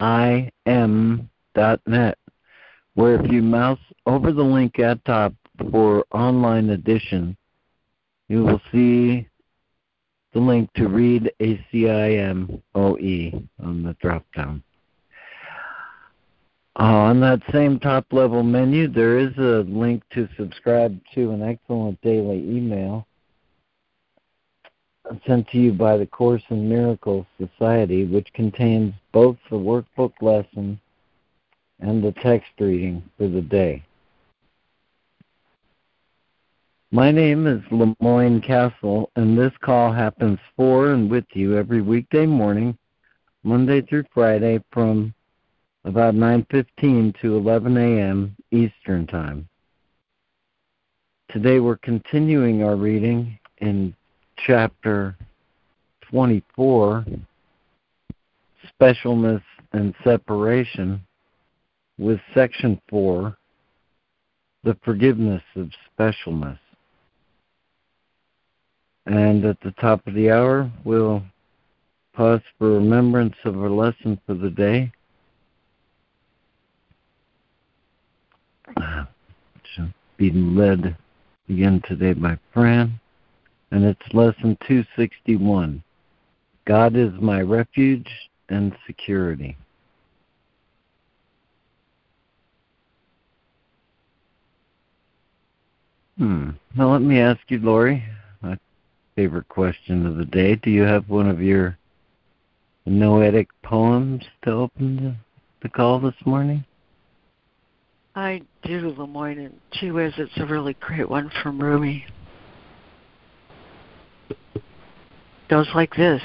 im.net, where if you mouse over the link at top for online edition, you will see the link to read ACIMOE on the drop down. Uh, on that same top level menu, there is a link to subscribe to an excellent daily email sent to you by the Course in Miracles Society, which contains both the workbook lesson and the text reading for the day. My name is LeMoyne Castle, and this call happens for and with you every weekday morning, Monday through Friday, from about 9:15 to 11 a.m. Eastern Time. Today we're continuing our reading in chapter 24, Specialness and Separation, with section 4, The Forgiveness of Specialness. And at the top of the hour, we'll pause for remembrance of our lesson for the day. Be led again today by Fran and it's lesson 261 God is my refuge and security. Hmm. Now let me ask you, Lori, my favorite question of the day. Do you have one of your noetic poems to open the, the call this morning? I do, LeMoyne, and gee whiz, it's a really great one from Rumi. Goes like this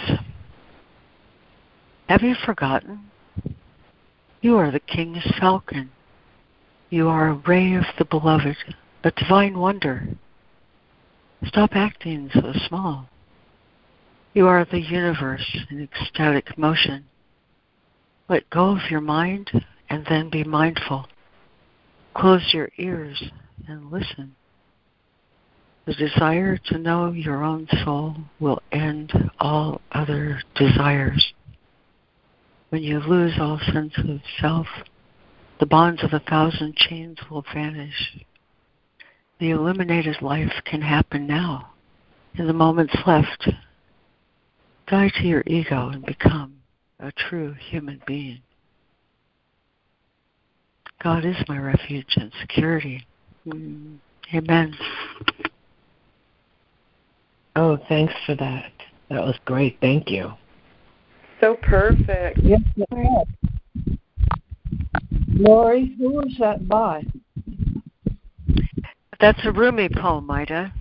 Have you forgotten? You are the king's falcon. You are a ray of the beloved, a divine wonder. Stop acting so small. You are the universe in ecstatic motion. Let go of your mind and then be mindful. Close your ears and listen. The desire to know your own soul will end all other desires. When you lose all sense of self, the bonds of a thousand chains will vanish. The eliminated life can happen now, in the moments left. Die to your ego and become a true human being. God is my refuge and security. Mm. Amen. Oh, thanks for that. That was great. Thank you. So perfect. Yes, Lori, who was that by? That's a Rumi poem, Ida.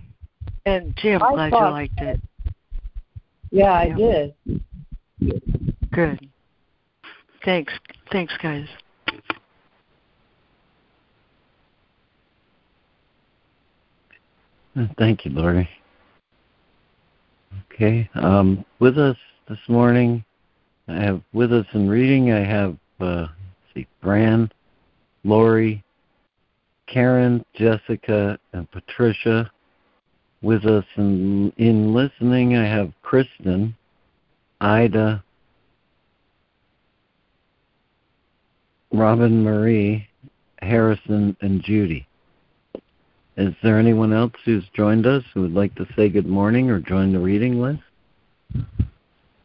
And Jim, I glad thought, you liked it. Yeah, I yeah. did. Good. Thanks. Thanks, guys. Thank you, Lori. Okay. Um, with us this morning, I have with us in reading, I have, uh, see, Fran, Lori, Karen, Jessica, and Patricia. With us in, in listening, I have Kristen, Ida, Robin Marie, Harrison, and Judy. Is there anyone else who's joined us who would like to say good morning or join the reading list?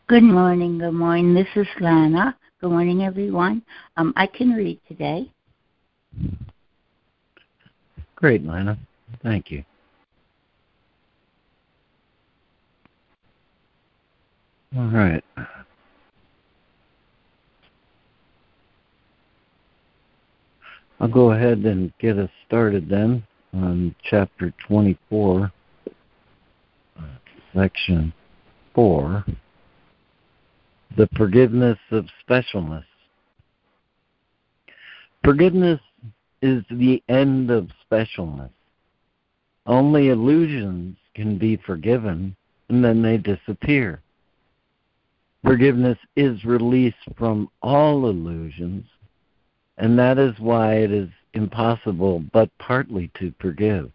Good morning, good morning. This is Lana. Good morning, everyone. Um, I can read today. Great, Lana. Thank you. All right. I'll go ahead and get us started then on chapter 24, section 4, the forgiveness of specialness. Forgiveness is the end of specialness. Only illusions can be forgiven and then they disappear. Forgiveness is release from all illusions, and that is why it is impossible but partly to forgive.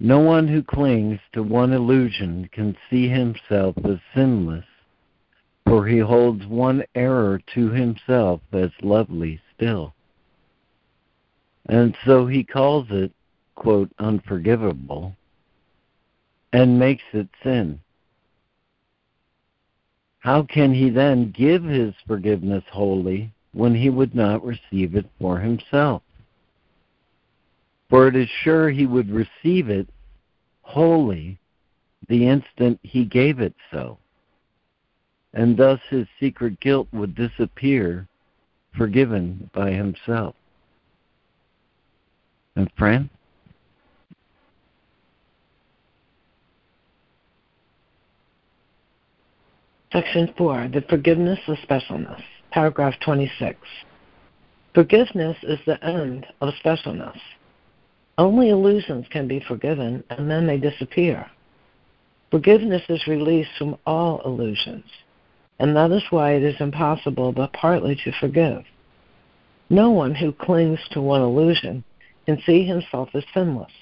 No one who clings to one illusion can see himself as sinless, for he holds one error to himself as lovely still. And so he calls it, quote, unforgivable, and makes it sin. How can he then give his forgiveness wholly when he would not receive it for himself? For it is sure he would receive it wholly the instant he gave it so. And thus his secret guilt would disappear, forgiven by himself. And friend, Section 4 The Forgiveness of Specialness, paragraph 26. Forgiveness is the end of specialness. Only illusions can be forgiven, and then they disappear. Forgiveness is release from all illusions, and that is why it is impossible but partly to forgive. No one who clings to one illusion can see himself as sinless,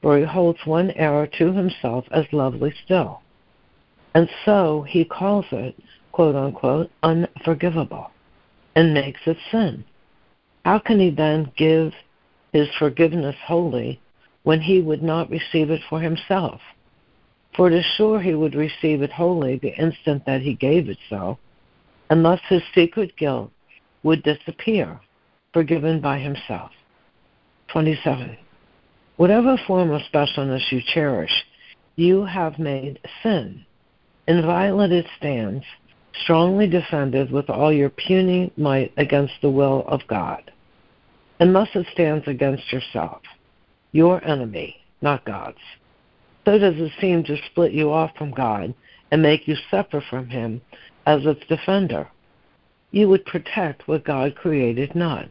for he holds one error to himself as lovely still. And so he calls it, quote unquote, unforgivable and makes it sin. How can he then give his forgiveness wholly when he would not receive it for himself? For it is sure he would receive it wholly the instant that he gave it so, and thus his secret guilt would disappear, forgiven by himself. 27. Whatever form of specialness you cherish, you have made sin Inviolate it stands, strongly defended with all your puny might against the will of God. And thus it stands against yourself, your enemy, not God's. So does it seem to split you off from God and make you separate from Him as its defender. You would protect what God created not.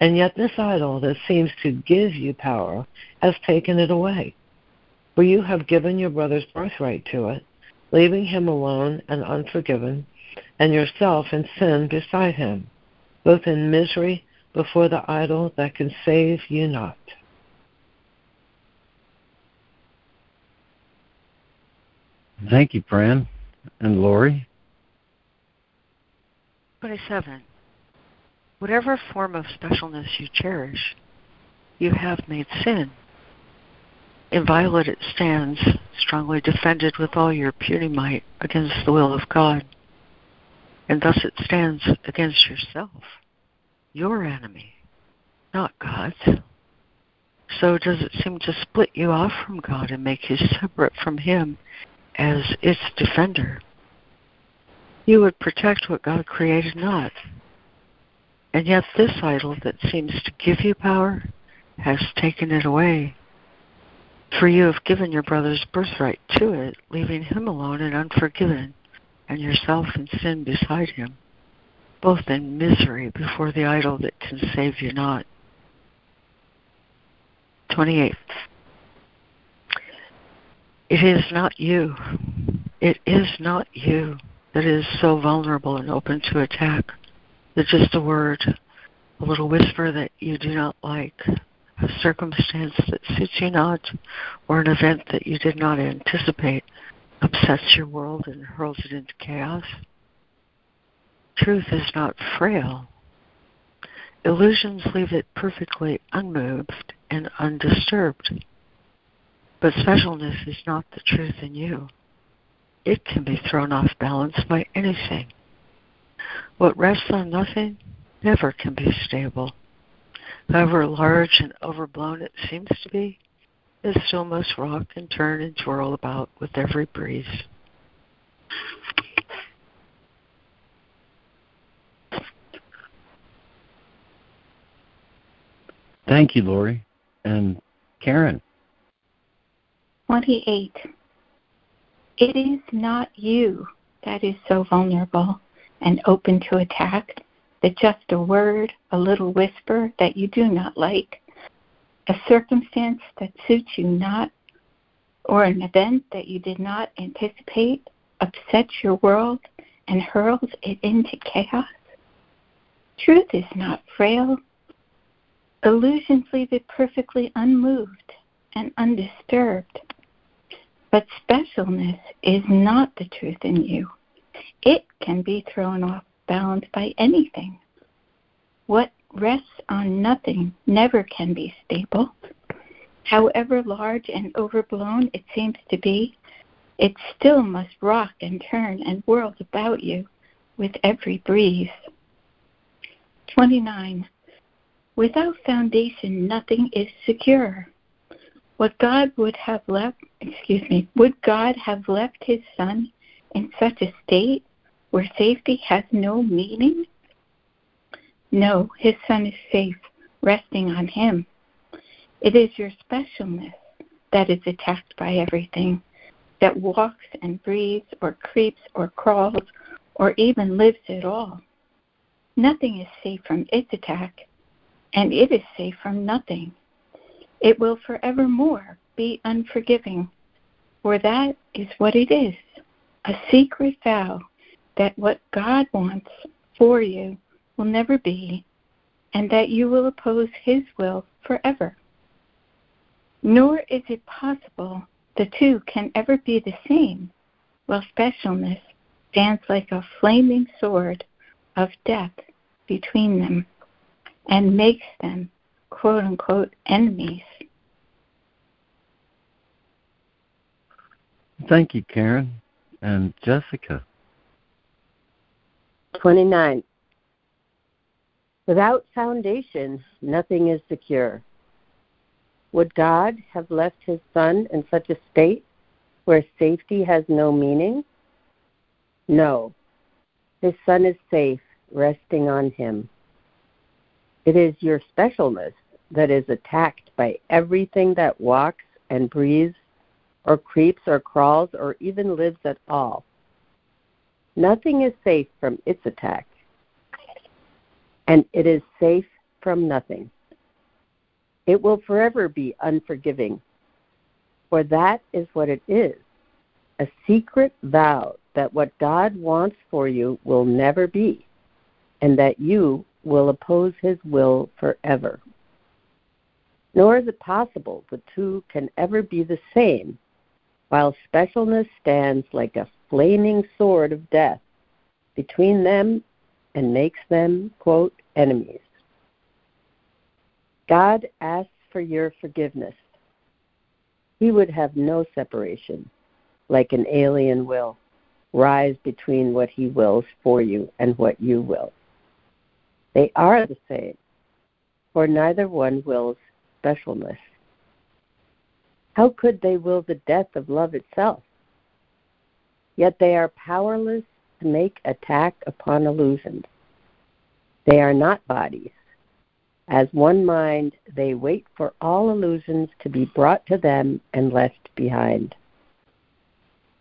And yet this idol that seems to give you power has taken it away. For you have given your brother's birthright to it, leaving him alone and unforgiven, and yourself in sin beside him, both in misery before the idol that can save you not. Thank you, Fran. And Lori? 27. Whatever form of specialness you cherish, you have made sin Inviolate it stands, strongly defended with all your puny might against the will of God. And thus it stands against yourself, your enemy, not God's. So does it seem to split you off from God and make you separate from Him as its defender. You would protect what God created not. And yet this idol that seems to give you power has taken it away for you have given your brother's birthright to it, leaving him alone and unforgiven, and yourself in sin beside him, both in misery before the idol that can save you not. 28th. It is not you. It is not you that is so vulnerable and open to attack that just a word, a little whisper that you do not like, a circumstance that suits you not, or an event that you did not anticipate upsets your world and hurls it into chaos. Truth is not frail. Illusions leave it perfectly unmoved and undisturbed. But specialness is not the truth in you. It can be thrown off balance by anything. What rests on nothing never can be stable however large and overblown it seems to be, it still must rock and turn and twirl about with every breeze. Thank you, Lori. And Karen. 28. It is not you that is so vulnerable and open to attack that just a word, a little whisper that you do not like, a circumstance that suits you not, or an event that you did not anticipate upsets your world and hurls it into chaos? Truth is not frail. Illusions leave it perfectly unmoved and undisturbed. But specialness is not the truth in you. It can be thrown off balance by anything. What rests on nothing never can be stable. However large and overblown it seems to be, it still must rock and turn and whirl about you with every breeze. 29. Without foundation, nothing is secure. What God would have left, excuse me, would God have left his son in such a state where safety has no meaning? No, his son is safe, resting on him. It is your specialness that is attacked by everything, that walks and breathes or creeps or crawls or even lives at all. Nothing is safe from its attack, and it is safe from nothing. It will forevermore be unforgiving, for that is what it is a secret vow that what God wants for you will never be, and that you will oppose His will forever. Nor is it possible the two can ever be the same, while specialness stands like a flaming sword of death between them and makes them quote unquote enemies. Thank you, Karen. And Jessica. 29. Without foundation, nothing is secure. Would God have left his son in such a state where safety has no meaning? No. His son is safe, resting on him. It is your specialness that is attacked by everything that walks and breathes or creeps or crawls or even lives at all. Nothing is safe from its attack, and it is safe from nothing. It will forever be unforgiving, for that is what it is a secret vow that what God wants for you will never be, and that you will oppose his will forever. Nor is it possible the two can ever be the same, while specialness stands like a flaming sword of death between them and makes them, quote, enemies. God asks for your forgiveness. He would have no separation, like an alien will, rise between what he wills for you and what you will. They are the same, for neither one wills specialness. How could they will the death of love itself? Yet they are powerless to make attack upon illusions. They are not bodies. As one mind, they wait for all illusions to be brought to them and left behind.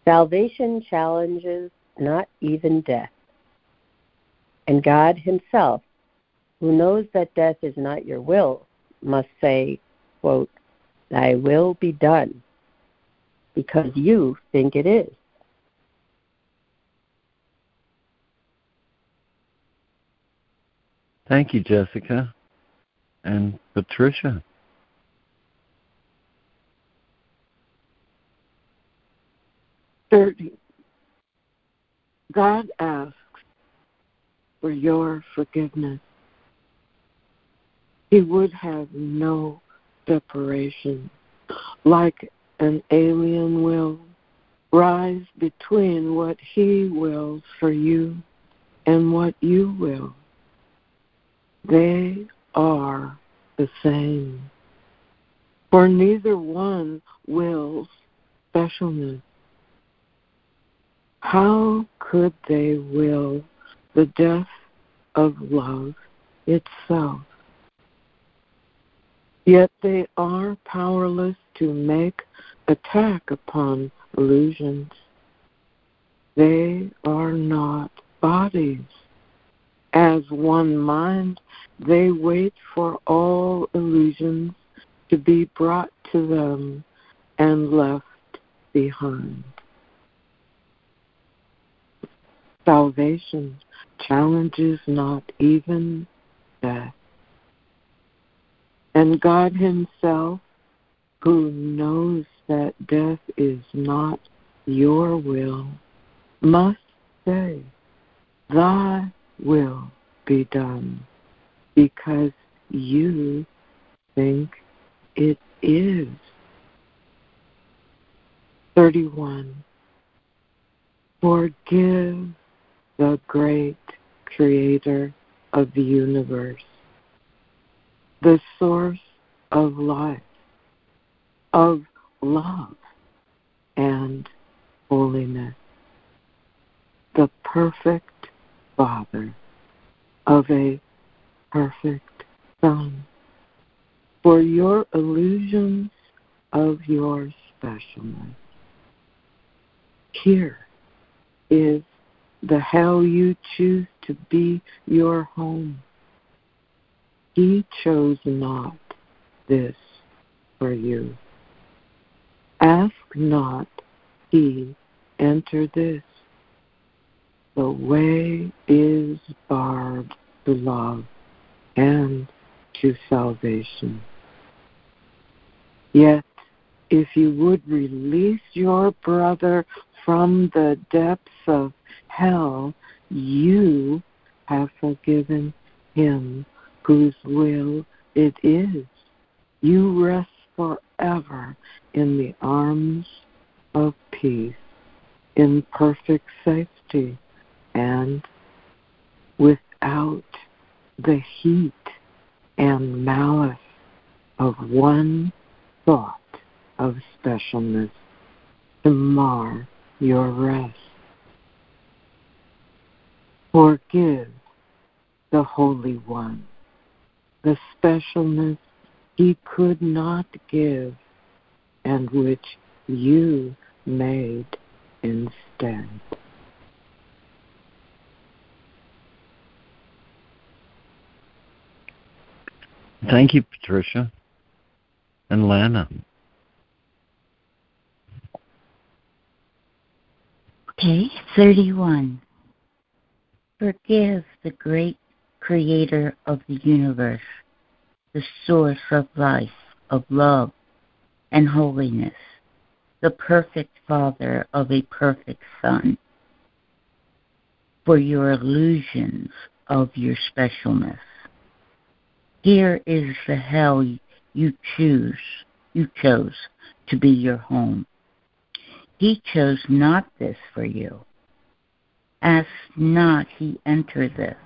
Salvation challenges not even death. And God Himself, who knows that death is not your will, must say, quote, Thy will be done, because you think it is. Thank you, Jessica. And Patricia. Thirty. God asks for your forgiveness. He would have no separation, like an alien will rise between what he wills for you and what you will. They are the same. For neither one wills specialness. How could they will the death of love itself? Yet they are powerless to make attack upon illusions. They are not bodies As one mind, they wait for all illusions to be brought to them and left behind. Salvation challenges not even death. And God Himself, who knows that death is not your will, must say, Thy will be done, because you think it is. 31. Forgive the great creator of the universe, the source of life, of love and holiness, the perfect Father of a perfect Son, for your illusions of your specialness. Here is the hell you choose to be your home. He chose not this for you. Ask not he enter this. The way is barred to love and to salvation. Yet, if you would release your brother from the depths of hell, you have forgiven him whose will it is. You rest forever in the arms of peace, in perfect safety, and without the heat and malice of one thought of specialness to mar your rest. Forgive the Holy One, the specialness he could not give and which you made instead. Thank you, Patricia and Lana. Okay, 31. Forgive the great creator of the universe, the source of life, of love, and holiness, the perfect Father of a perfect Son, for your illusions of your specialness. Here is the hell you choose, you chose to be your home. He chose not this for you ask not he enter this.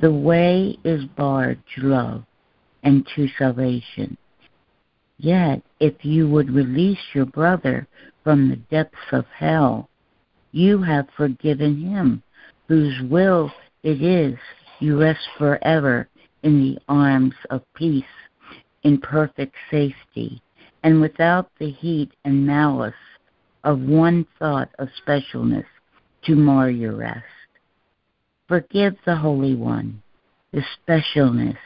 The way is barred to love and to salvation. Yet, if you would release your brother from the depths of hell, you have forgiven him, whose will it is you rest forever in the arms of peace, in perfect safety, and without the heat and malice of one thought of specialness to mar your rest. Forgive the Holy One, the specialness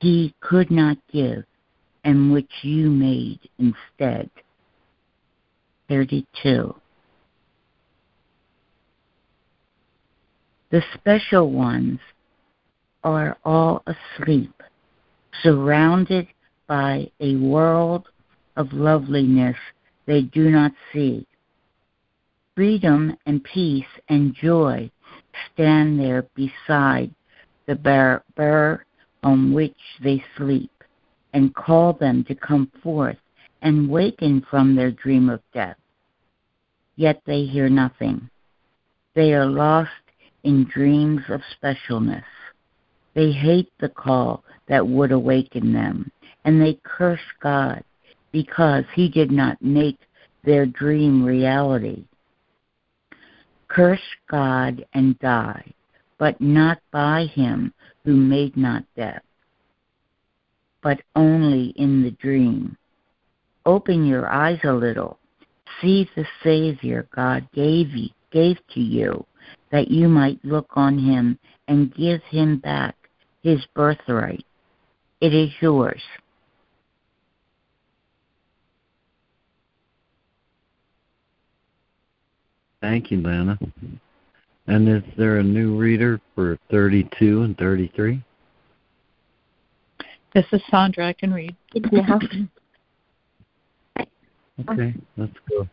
he could not give and which you made instead. 32. The special ones are all asleep, surrounded by a world of loveliness they do not see freedom and peace and joy stand there beside the bear on which they sleep, and call them to come forth and waken from their dream of death. Yet they hear nothing. They are lost in dreams of specialness. They hate the call that would awaken them, and they curse God because He did not make their dream reality curse God and die, but not by him who made not death, but only in the dream. Open your eyes a little. See the Savior God gave you, gave to you, that you might look on him and give him back his birthright. It is yours. Thank you, Lana. And is there a new reader for 32 and 33? This is Sandra. I can read. It's now. Okay, let's go.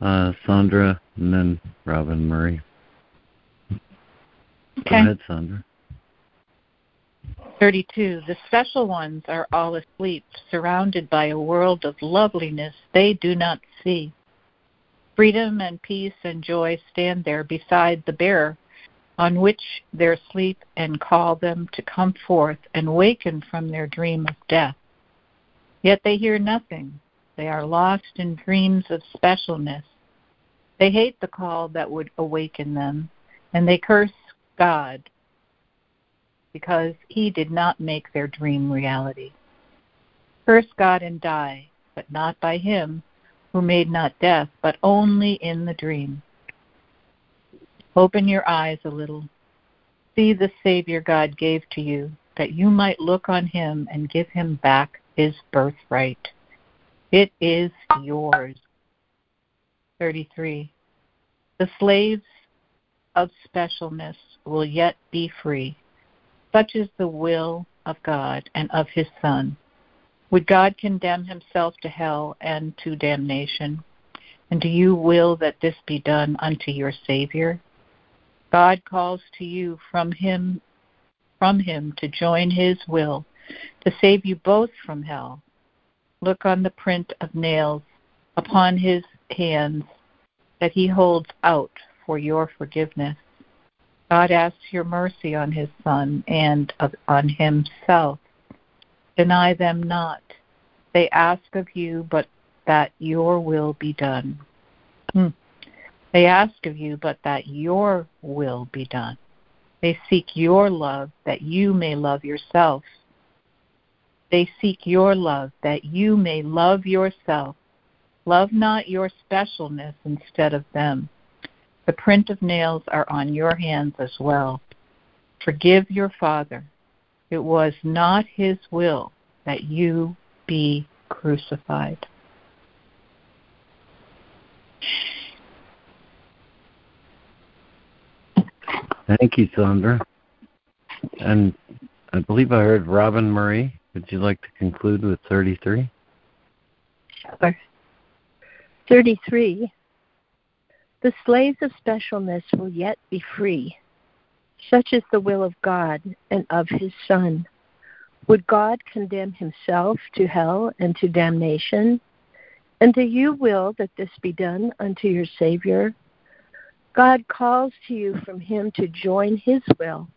Uh, Sandra and then Robin Murray. Go ahead, Sandra. 32. The special ones are all asleep, surrounded by a world of loveliness they do not see. Freedom and peace and joy stand there beside the bearer, on which they sleep and call them to come forth and waken from their dream of death. Yet they hear nothing. They are lost in dreams of specialness. They hate the call that would awaken them, and they curse God because he did not make their dream reality. Curse God and die, but not by him who made not death, but only in the dream. Open your eyes a little. See the Savior God gave to you, that you might look on him and give him back his birthright. It is yours. 33. The slaves of specialness will yet be free. Such is the will of God and of his Son. Would God condemn himself to hell and to damnation? And do you will that this be done unto your Savior? God calls to you from him from him to join his will to save you both from hell. Look on the print of nails upon his hands that he holds out for your forgiveness. God asks your mercy on his Son and on himself. Deny them not. They ask of you, but that your will be done. Hmm. They ask of you, but that your will be done. They seek your love, that you may love yourself. They seek your love, that you may love yourself. Love not your specialness instead of them. The print of nails are on your hands as well. Forgive your father. It was not his will that you be crucified. Thank you, Sandra. And I believe I heard Robin Murray. Would you like to conclude with 33? Sure. 33. The slaves of specialness will yet be free. Such is the will of God and of his Son. Would God condemn himself to hell and to damnation? And do you will that this be done unto your Savior? God calls to you from him to join his will,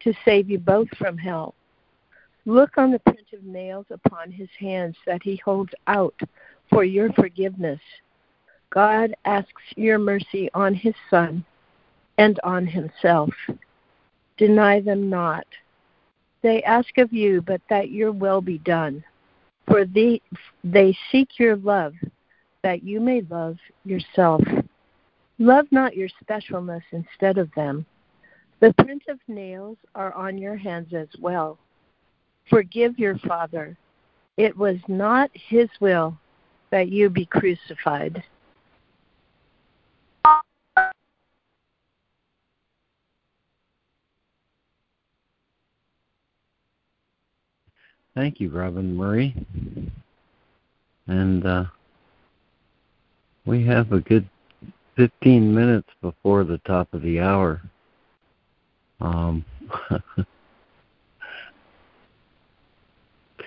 to save you both from hell. Look on the print of nails upon his hands that he holds out for your forgiveness. God asks your mercy on his Son and on himself. Deny them not. They ask of you, but that your will be done. For the, they seek your love, that you may love yourself. Love not your specialness instead of them. The print of nails are on your hands as well. Forgive your father. It was not his will that you be crucified. Thank you, Robin Murray. And uh, we have a good 15 minutes before the top of the hour. Um,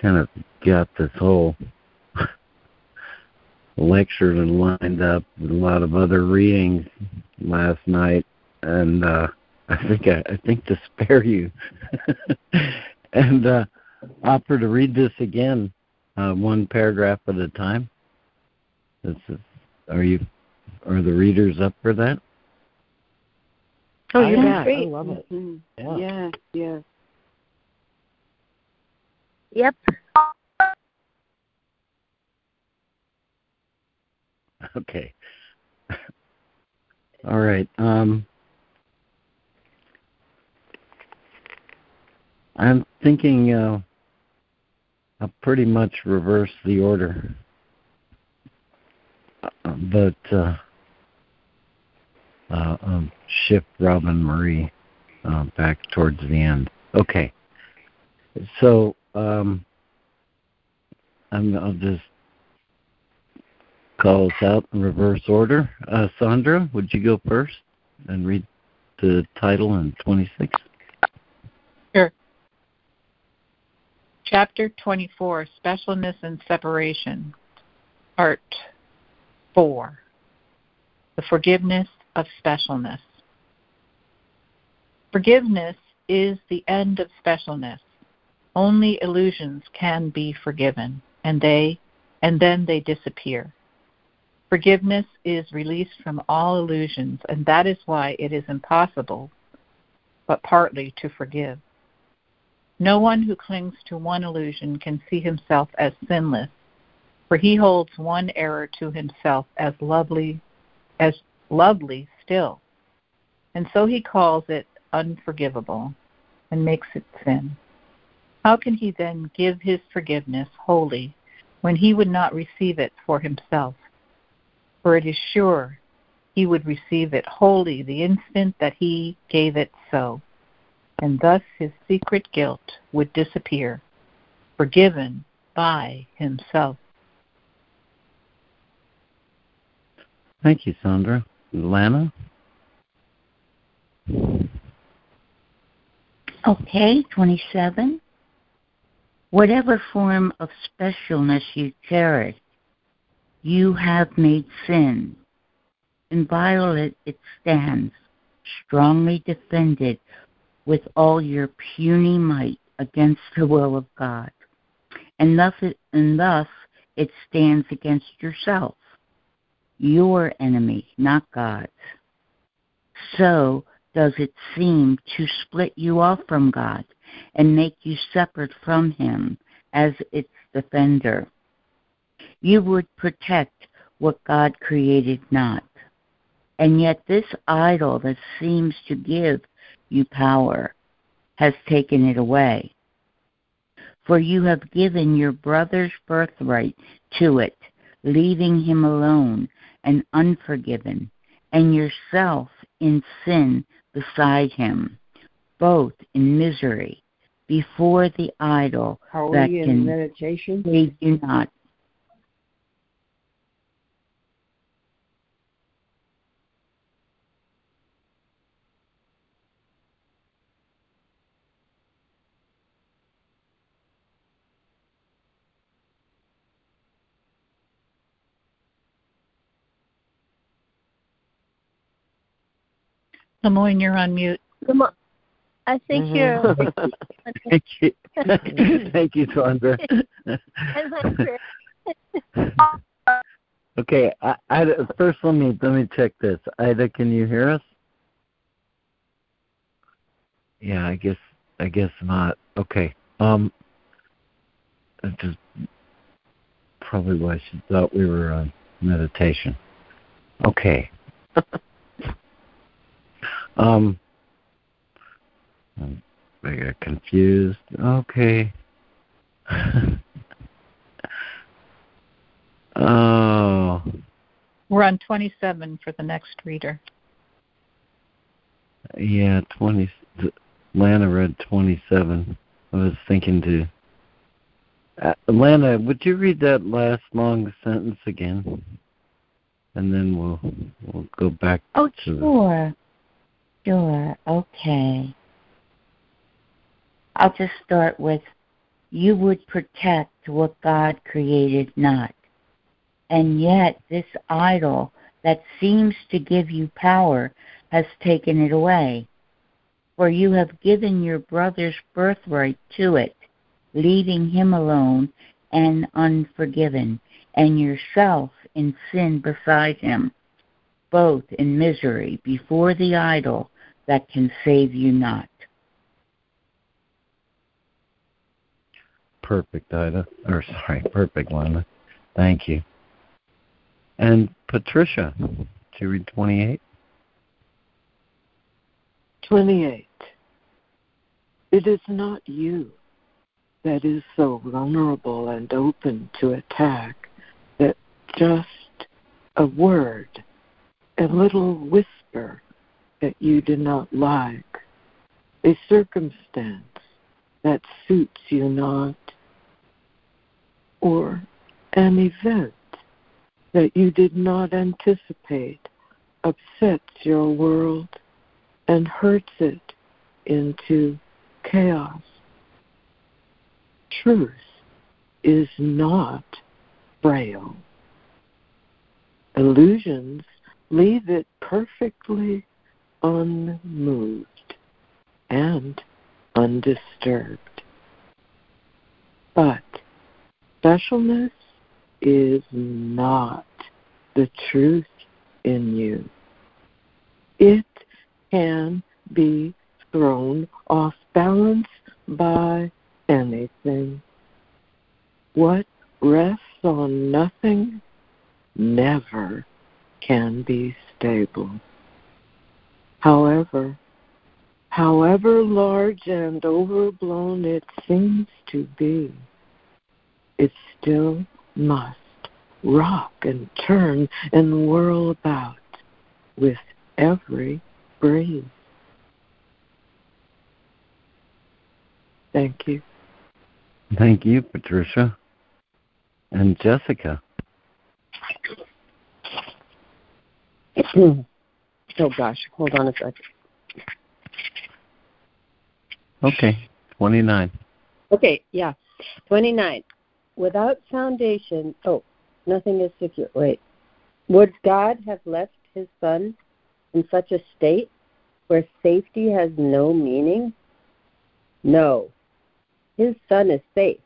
kind of got this whole lecture lined up with a lot of other readings last night, and uh, I think I, I think to spare you, and uh, offer to read this again, uh, one paragraph at a time. This is, are you are the readers up for that? Oh, I you am bet. I love it. Mhm. Yeah. Yes, yes. Yep. Okay. All right. Um, I'm thinking uh, I'll pretty much reverse the order, uh, but uh, uh, um, shift Robin Marie uh, back towards the end. Okay, so um, I'm, I'll just call us out in reverse order. Uh, Sandra, would you go first and read the title in 26? Sure. Chapter 24 Specialness and Separation, Part 4 The Forgiveness of Specialness. Forgiveness is the end of specialness. Only illusions can be forgiven, and they and then they disappear. Forgiveness is released from all illusions, and that is why it is impossible, but partly to forgive. No one who clings to one illusion can see himself as sinless, for he holds one error to himself as lovely as lovely still. And so he calls it unforgivable and makes it sin. How can he then give his forgiveness wholly when he would not receive it for himself? for it is sure he would receive it wholly the instant that he gave it so, and thus his secret guilt would disappear, forgiven by himself. Thank you, Sandra. Lana? Okay, 27. Whatever form of specialness you cherish, you have made sin. Inviolate it stands, strongly defended with all your puny might against the will of God. And thus it, and thus it stands against yourself, your enemy, not God's. So does it seem to split you off from God and make you separate from Him as its defender you would protect what God created not. And yet, this idol that seems to give you power has taken it away. For you have given your brother's birthright to it, leaving him alone and unforgiven, and yourself in sin beside him, both in misery, before the idol Are that in can meditation? save you not. LeMoyne, you're on mute. Come on. I think Mm-hmm. you're. Thank you. Thank you, Sandra. okay, I, I, first let me let me check this. Ida, can you hear us? Yeah, I guess I guess not. Okay. Um, I just probably why she thought we were on meditation. Okay. Um, I got confused. Okay. oh, We're on 27 for the next reader. yeah, 20. Lana read 27. I was thinking to. Uh, Lana, would you read that last long sentence again? And then we'll we'll go back Oh, to the sure. Okay. I'll just start with you would protect what God created not. And yet, this idol that seems to give you power has taken it away. For you have given your brother's birthright to it, leaving him alone and unforgiven, and yourself in sin beside him, both in misery before the idol that can save you not. perfect Ida. Or sorry, perfect Lana. Thank you. And Patricia, did you read 28? 28. It It is not you that is so vulnerable and open to attack that just a word, a little whisper that you do not like, a circumstance that suits you not, or an event that you did not anticipate upsets your world and hurts it into chaos. Truth is not frail. Illusions leave it perfectly unmoved and undisturbed. But specialness is not the truth in you. It can be thrown off balance by anything. What rests on nothing never can be stable. However, however large and overblown it seems to be, it still must rock and turn and whirl about with every breeze. Thank you. Thank you, Patricia. And Jessica. oh gosh, hold on a second. Okay, 29. Okay, yeah. 29. Without foundation, oh, nothing is secure. Wait. Would God have left his son in such a state where safety has no meaning? No. His son is safe,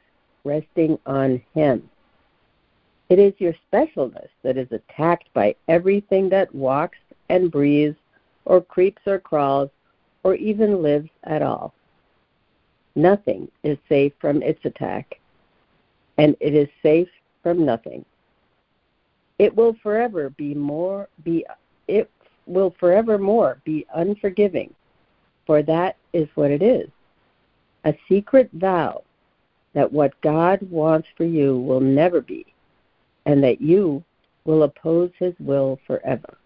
resting on him. It is your specialness that is attacked by everything that walks and breathes, or creeps or crawls, or even lives at all. Nothing is safe from its attack, and it is safe from nothing. It will forever be more be it will forevermore be unforgiving, for that is what it is. A secret vow that what God wants for you will never be, and that you will oppose his will forever.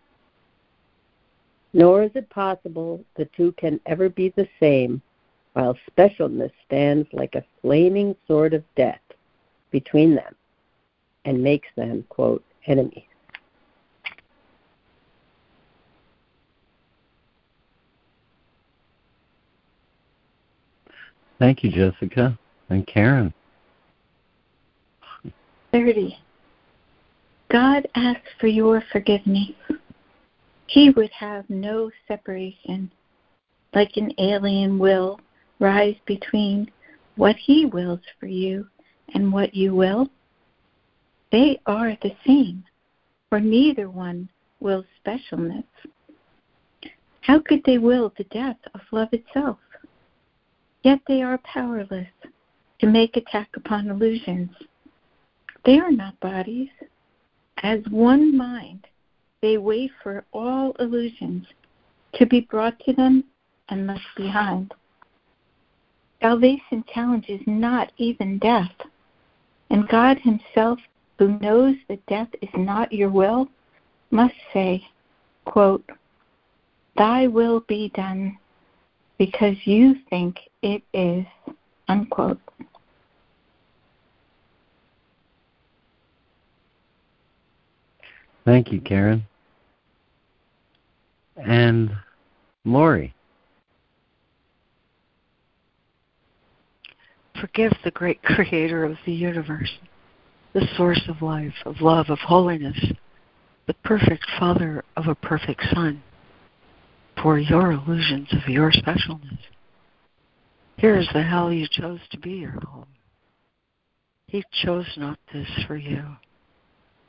Nor is it possible the two can ever be the same while specialness stands like a flaming sword of death between them and makes them, quote, enemies. Thank you, Jessica. And Karen. 30. God asks for your forgiveness. He would have no separation, like an alien will rise between what he wills for you and what you will. They are the same, for neither one wills specialness. How could they will the death of love itself? Yet they are powerless to make attack upon illusions. They are not bodies. As one mind, they wait for all illusions to be brought to them and left behind. Salvation challenges not even death. And God Himself, who knows that death is not your will, must say, quote, Thy will be done because you think it is, unquote. Thank you, Karen. And Lori. Forgive the great creator of the universe, the source of life, of love, of holiness, the perfect father of a perfect son, for your illusions of your specialness. Here is the hell you chose to be your home. He chose not this for you.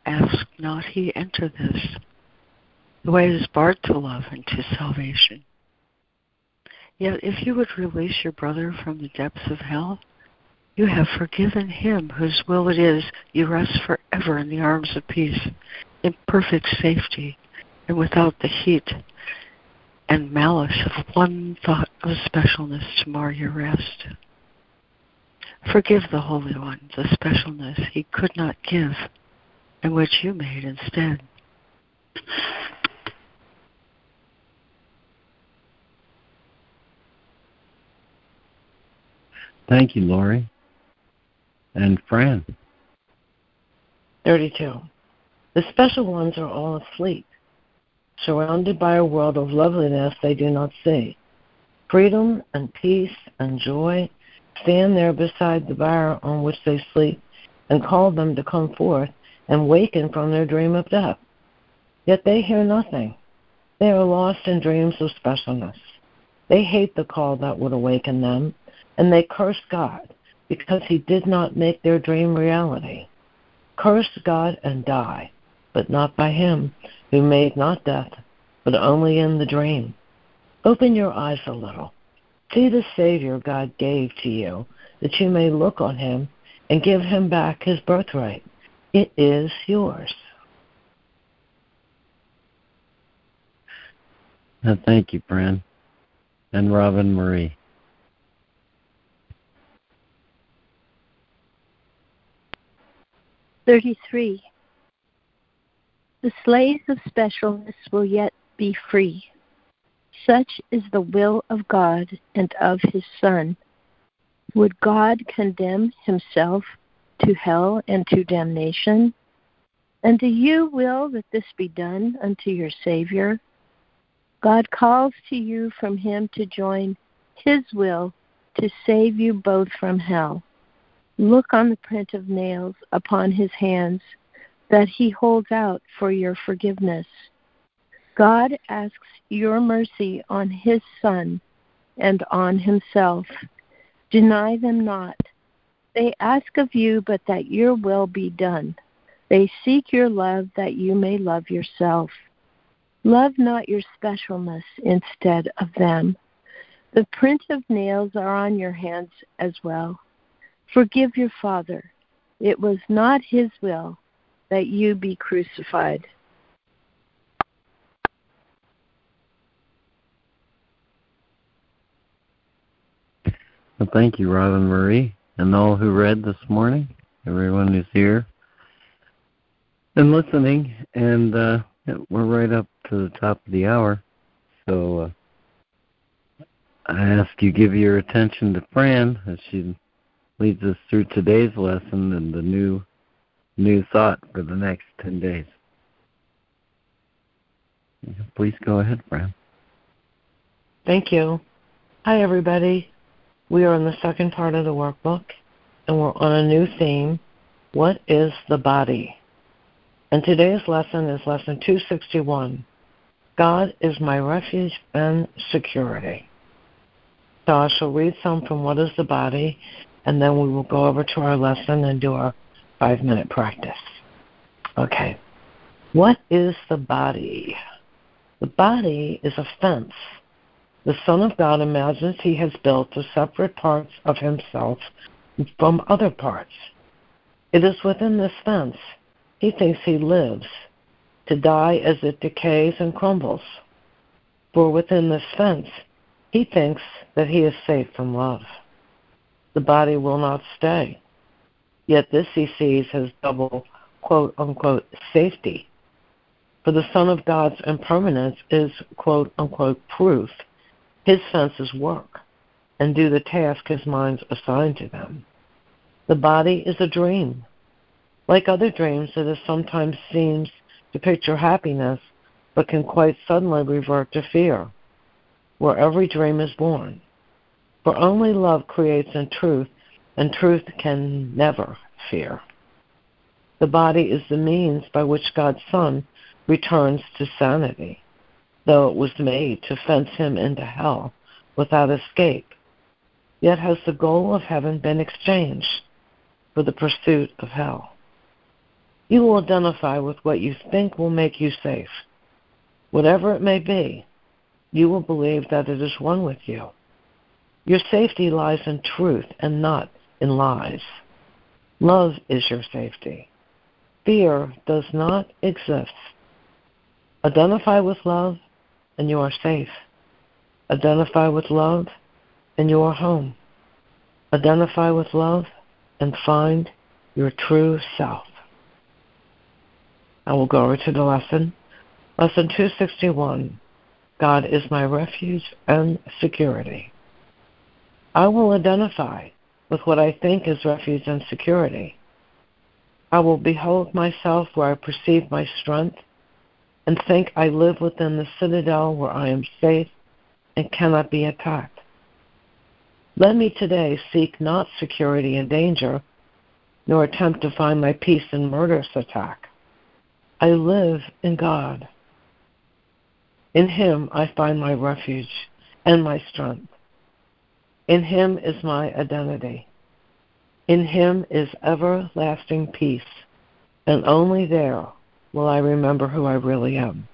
Ask not he enter this. The way is barred to love and to salvation. Yet if you would release your brother from the depths of hell, you have forgiven him whose will it is you rest forever in the arms of peace, in perfect safety, and without the heat and malice of one thought of specialness to mar your rest. Forgive the Holy One the specialness he could not give and which you made instead. Thank you, Lori. And Fran. 32. The special ones are all asleep, surrounded by a world of loveliness they do not see. Freedom and peace and joy stand there beside the bier on which they sleep and call them to come forth and waken from their dream of death. Yet they hear nothing. They are lost in dreams of specialness. They hate the call that would awaken them, and they curse God because he did not make their dream reality. Curse God and die, but not by him who made not death, but only in the dream. Open your eyes a little. See the Savior God gave to you, that you may look on him and give him back his birthright. It is yours. Thank you, Fran. And Robin Marie. Thirty-three. The slaves of specialness will yet be free. Such is the will of God and of his Son. Would God condemn himself to hell and to damnation? And do you will that this be done unto your Savior? God calls to you from him to join his will to save you both from hell. Look on the print of nails upon his hands that he holds out for your forgiveness. God asks your mercy on his Son and on himself. Deny them not. They ask of you but that your will be done. They seek your love that you may love yourself. Love not your specialness instead of them. The print of nails are on your hands as well. Forgive your father. It was not his will that you be crucified. Well, thank you, Robin Marie and all who read this morning, everyone who's here and listening. And uh, we're right up to the top of the hour. So uh, I ask you give your attention to Fran as she leads us through today's lesson and the new new thought for the next 10 days. Please go ahead, Fran. Thank you. Hi, everybody. We are in the second part of the workbook, and we're on a new theme What is the body? And today's lesson is lesson 261 God is my refuge and security. So I shall read some from What is the Body, and then we will go over to our lesson and do our five minute practice. Okay. What is the body? The body is a fence the Son of God imagines he has built the separate parts of himself from other parts. It is within this fence he thinks he lives, to die as it decays and crumbles. For within this fence he thinks that he is safe from love. The body will not stay. Yet this he sees as double quote unquote safety. For the Son of God's impermanence is quote unquote proof his senses work and do the task his mind's assigned to them. The body is a dream. Like other dreams, it sometimes seems to picture happiness, but can quite suddenly revert to fear, where every dream is born. For only love creates in truth, and truth can never fear. The body is the means by which God's Son returns to sanity though it was made to fence him into hell without escape, yet has the goal of heaven been exchanged for the pursuit of hell. You will identify with what you think will make you safe. Whatever it may be, you will believe that it is one with you. Your safety lies in truth and not in lies. Love is your safety. Fear does not exist. Identify with love and you are safe. Identify with love, and you are home. Identify with love and find your true self. I will go over to the lesson. Lesson 261 God is my refuge and security. I will identify with what I think is refuge and security. I will behold myself where I perceive my strength and think I live within the citadel where I am safe and cannot be attacked. Let me today seek not security in danger, nor attempt to find my peace in murderous attack. I live in God. In Him I find my refuge and my strength. In Him is my identity. In Him is everlasting peace, and only there will I remember who I really am.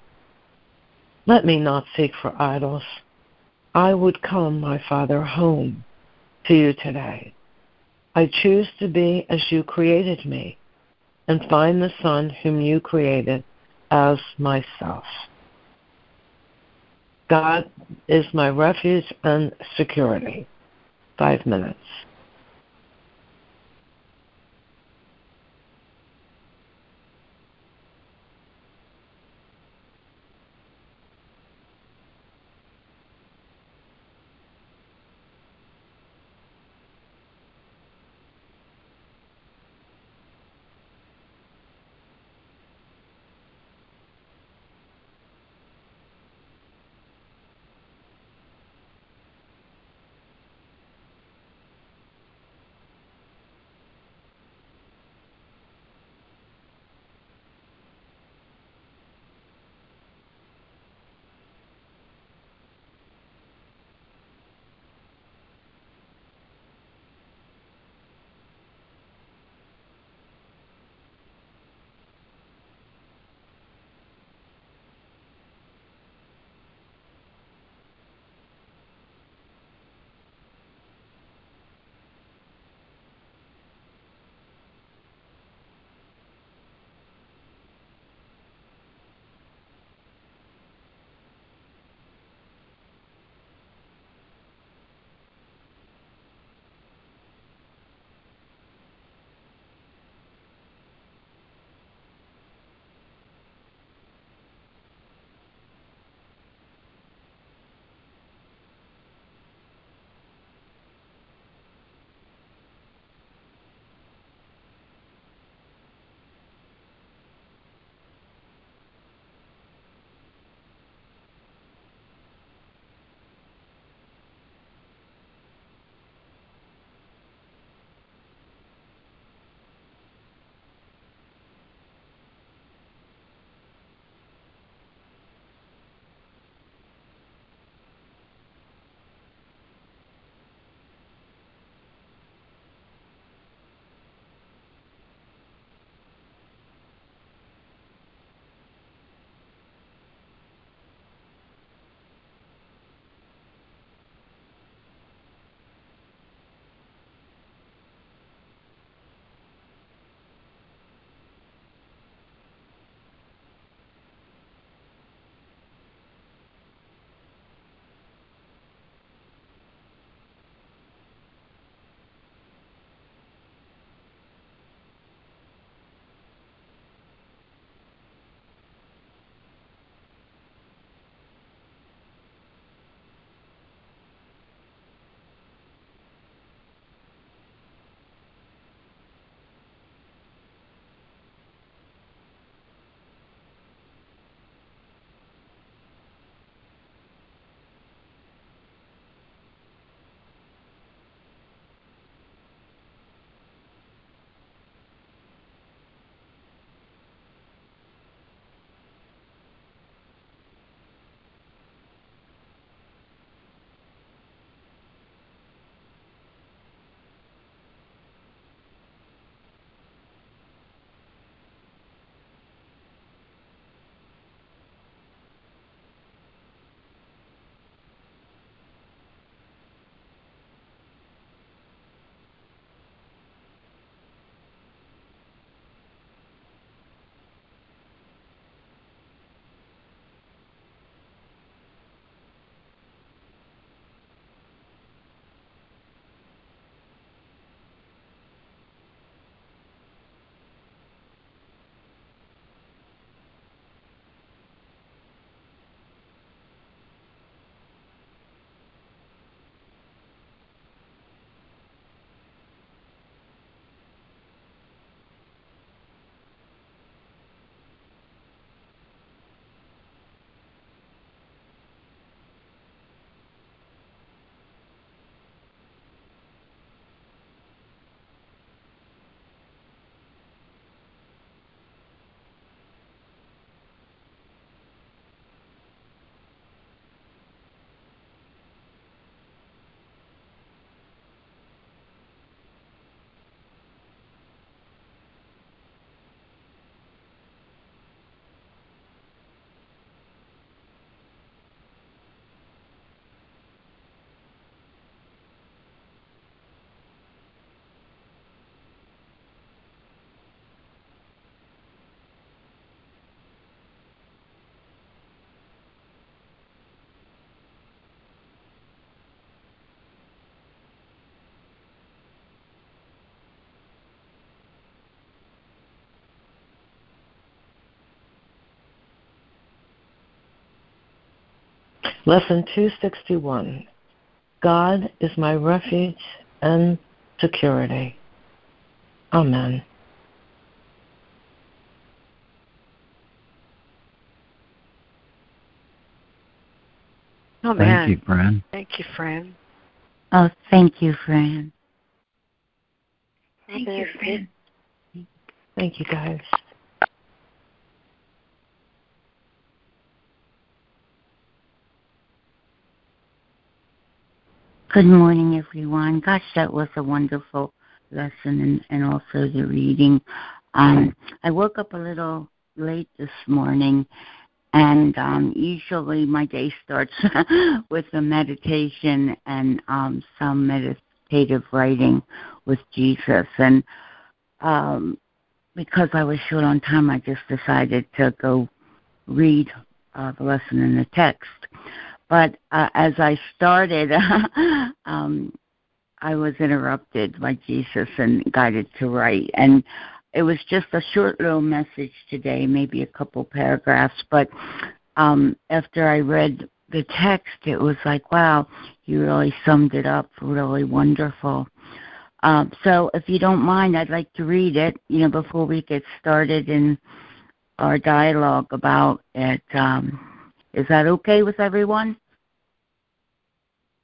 Let me not seek for idols. I would come, my Father, home to you today. I choose to be as you created me and find the Son whom you created as myself. God is my refuge and security. Five minutes. Lesson 261 God is my refuge and security. Amen. Oh, man. Thank you, Fran. Thank you, Fran. Oh, thank you, Fran. Thank you, Fran. Thank you, guys. Good morning, everyone. Gosh, that was a wonderful lesson and, and also the reading. Um, I woke up a little late this morning, and um, usually my day starts with a meditation and um, some meditative writing with Jesus. And um, because I was short on time, I just decided to go read uh, the lesson in the text. But uh, as I started, um, I was interrupted by Jesus and guided to write. And it was just a short little message today, maybe a couple paragraphs. But um, after I read the text, it was like, wow, you really summed it up really wonderful. Um, so if you don't mind, I'd like to read it, you know, before we get started in our dialogue about it. Um, is that okay with everyone?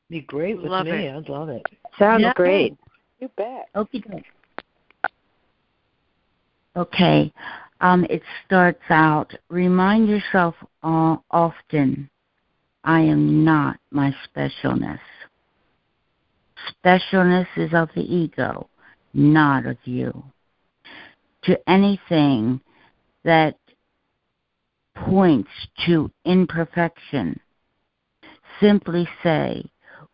Be great with Love me. it. I'd love it. Sounds Yeah. great. You bet. Okay. Okay. Um, it starts out remind yourself uh, often I am not my specialness. Specialness is of the ego, not of you. To anything that points to imperfection, simply say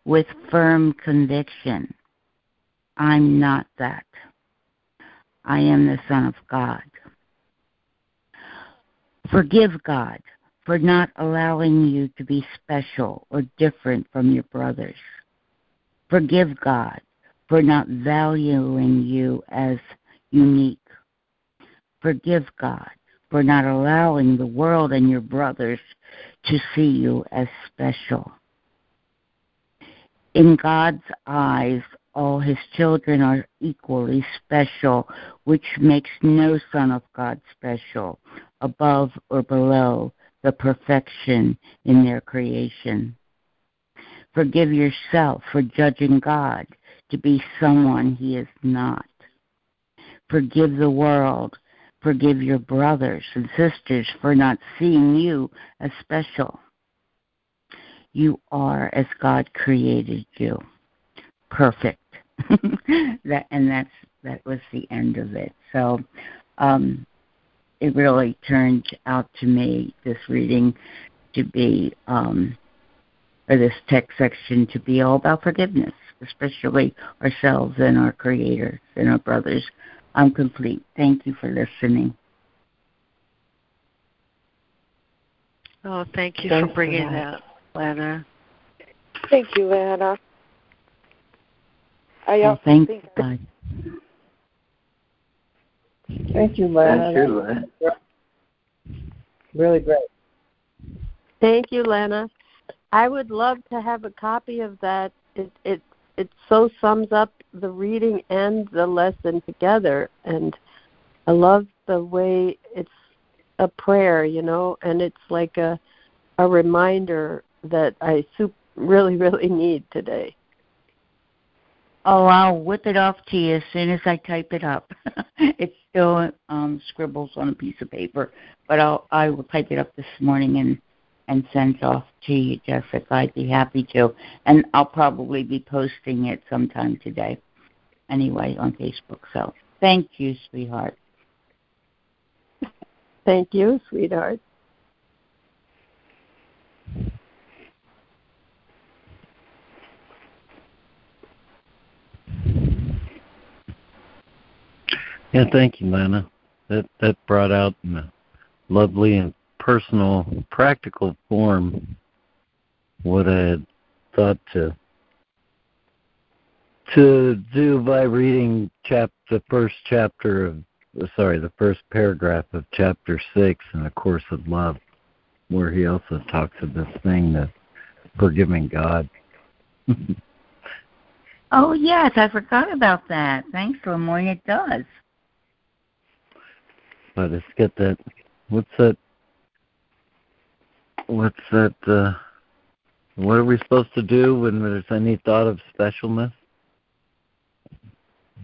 with firm conviction, I'm not that. I am the Son of God. Forgive God for not allowing you to be special or different from your brothers. Forgive God for not valuing you as unique. Forgive God for not allowing the world and your brothers to see you as special. In God's eyes, all his children are equally special, which makes no son of God special, above or below the perfection in their creation. Forgive yourself for judging God to be someone he is not. Forgive the world. Forgive your brothers and sisters for not seeing you as special. You are as God created you. Perfect. that and that's that was the end of it. So um it really turned out to me this reading to be um or this text section to be all about forgiveness, especially ourselves and our creators and our brothers. I'm complete. Thank you for listening. Oh, thank you Thanks for bringing for that, Lana. Thank you, Anna. I Well, also thank think God. Thank you, Lana. Thank you, Lana. Really great. Thank you, Lena. I would love to have a copy of that. It it it so sums up the reading and the lesson together, and I love the way it's a prayer, you know, and it's like a a reminder that I sup- really really need today. Oh, I'll whip it off to you as soon as I type it up. it's still um, scribbles on a piece of paper, but I'll I will type it up this morning and and send off to you, Jessica. I'd be happy to, and I'll probably be posting it sometime today, anyway, on Facebook. So thank you, sweetheart. Thank you, sweetheart. Yeah, thank you, Lana. That that brought out in a lovely and personal, practical form what I had thought to to do by reading chap the first chapter of sorry, the first paragraph of chapter six in the Course of Love, where he also talks of this thing that forgiving God. oh yes, I forgot about that. Thanks, LeMoyne. It does. But it's got that. What's that? What's that? Uh, what are we supposed to do when there's any thought of specialness?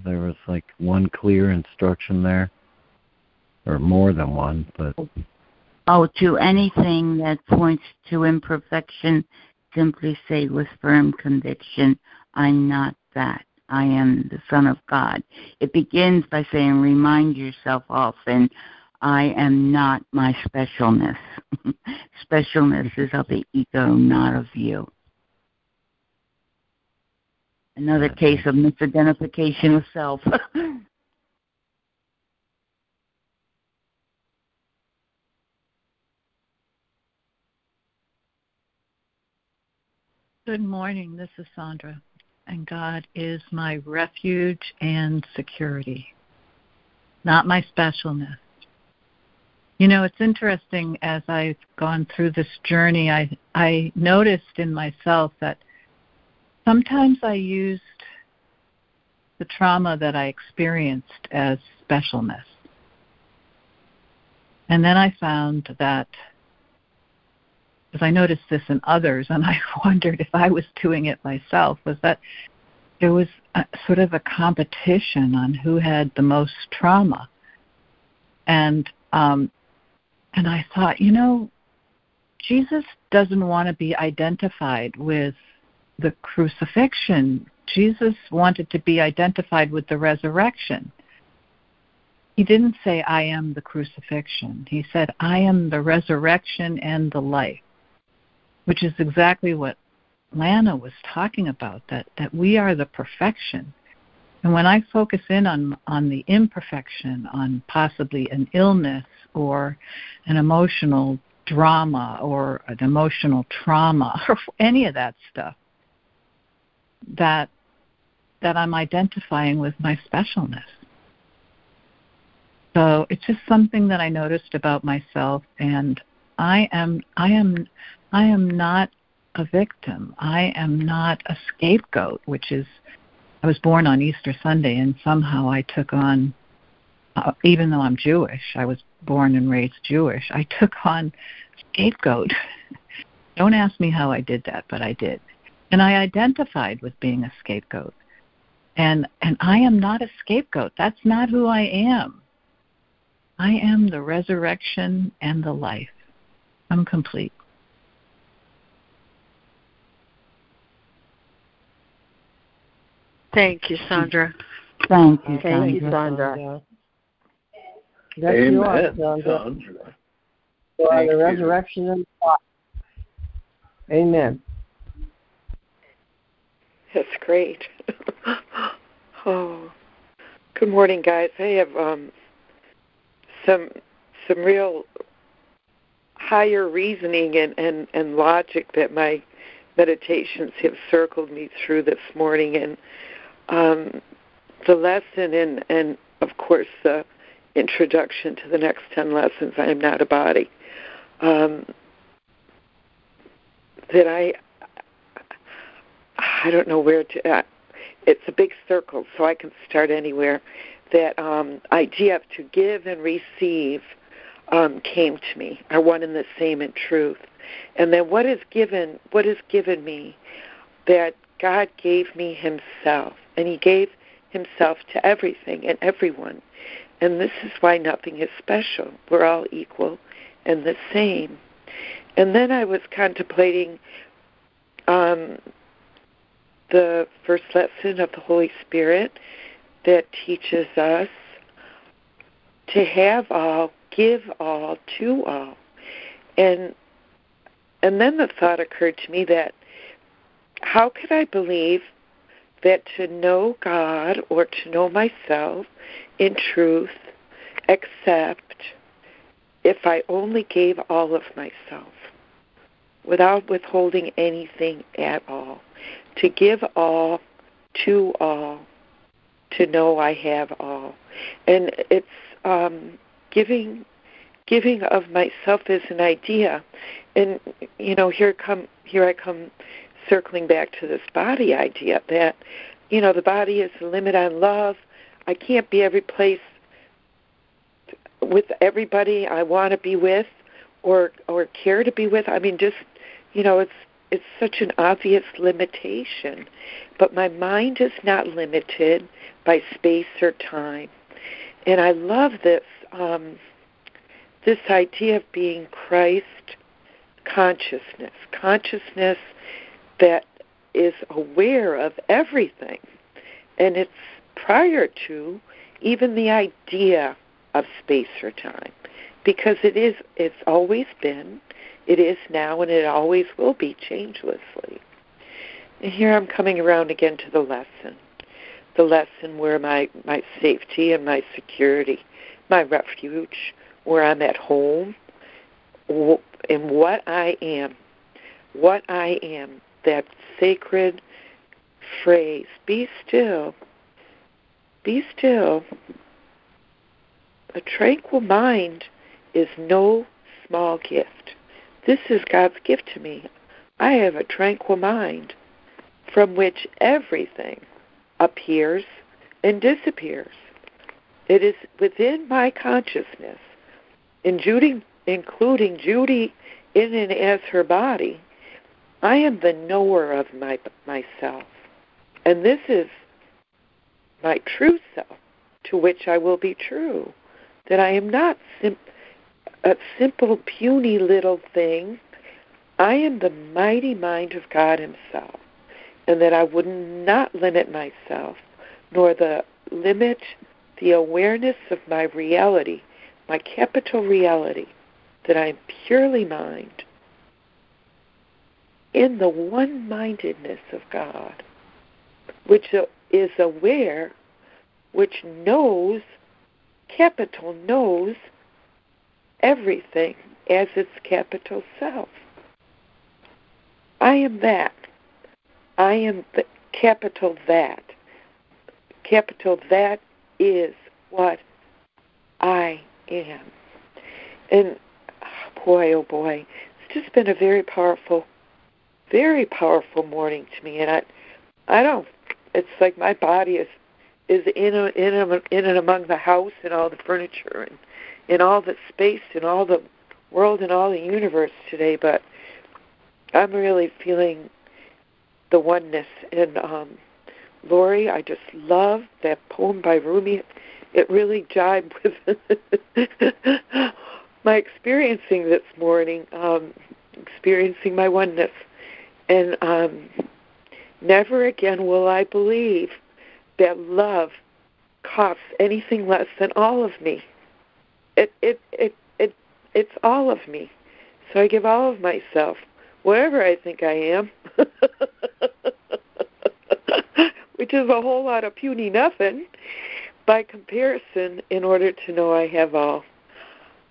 There was like one clear instruction there, or more than one, but. Oh, to anything that points to imperfection, simply say with firm conviction, I'm not that. I am the Son of God. It begins by saying, remind yourself often, I am not my specialness. specialness is of the ego, not of you. Another case of misidentification of self. Good morning. This is Sandra. And God is my refuge and security, not my specialness. You know, it's interesting as I've gone through this journey, I I noticed in myself that sometimes I used the trauma that I experienced as specialness. And then I found that because I noticed this in others and I wondered if I was doing it myself, was that there was a, sort of a competition on who had the most trauma. And um and I thought, you know, Jesus doesn't want to be identified with the crucifixion. Jesus wanted to be identified with the resurrection. He didn't say, I am the crucifixion. He said, I am the resurrection and the life which is exactly what Lana was talking about that that we are the perfection. And when I focus in on on the imperfection, on possibly an illness or an emotional drama or an emotional trauma or any of that stuff, that that I'm identifying with my specialness. So it's just something that I noticed about myself and I am I am I am not a victim. I am not a scapegoat, which is, I was born on Easter Sunday, and somehow I took on, uh, even though I'm Jewish, I was born and raised Jewish, I took on scapegoat. Don't ask me how I did that, but I did. And I identified with being a scapegoat. And and I am not a scapegoat. That's not who I am. I am the resurrection and the life. I'm complete. Thank you, Sandra. Thank you, Sandra. Thank you, Sandra. Yes, Amen. you are, Sandra. Sandra. You are Thank the you. resurrection and the life. Amen. That's great. oh, good morning, guys. I have um, some some real higher reasoning and, and, and logic that my meditations have circled me through this morning, and um, the lesson and and of course the introduction to the next ten lessons. I am not a body. Um, that I I don't know where to. Uh, it's a big circle, so I can start anywhere. That um, idea of to give and receive um, came to me, are one and the same in truth. And then what is given? What is given me? That God gave me Himself, and He gave Himself to everything and everyone. And this is why nothing is special. We're all equal and the same. And then I was contemplating um, the first lesson of the Holy Spirit that teaches us to have all, give all to all. And and then the thought occurred to me that how could I believe that to know God or to know myself in truth except if I only gave all of myself without withholding anything at all? To give all to all, to know I have all. And it's um, giving giving of myself as an idea. And you know, here come here I come circling back to this body idea that you know the body is the limit on love. I can't be every place with everybody I want to be with or or care to be with. I mean, just you know, it's it's such an obvious limitation. But my mind is not limited by space or time, and I love this um, this idea of being Christ consciousness, consciousness that is aware of everything, and it's prior to even the idea of space or time. Because it is it's always been it is now and it always will be changelessly. And here i'm coming around again to the lesson. The lesson where my my safety and my security my refuge where i'm at home in what i am what i am that sacred phrase be still be still a tranquil mind is no small gift. This is God's gift to me. I have a tranquil mind from which everything appears and disappears. It is within my consciousness, in including Judy in and as her body, I am the knower of my myself. And this is my true self, to which I will be true that I am not sim- a simple, puny little thing. I am the mighty mind of God Himself, and that I would not limit myself, nor the limit the awareness of my reality, my capital reality, that I am purely mind, in the one mindedness of God, which is aware, which knows capital knows everything as its capital self. I am that. I am the capital that. Capital that is what I am. And ah, boy, oh boy, it's just been a very powerful, very powerful morning to me. And I, I don't. It's like my body is is in a, in a, in and among the house and all the furniture and in all the space and all the world and all the universe today. But I'm really feeling the oneness. And um, Lori, I just love that poem by Rumi. It really jibed with my experiencing this morning, um, experiencing my oneness. And um, never again will I believe that love costs anything less than all of me. It it it it it's all of me. So I give all of myself, wherever I think I am. Which is a whole lot of puny nothing by comparison in order to know I have all.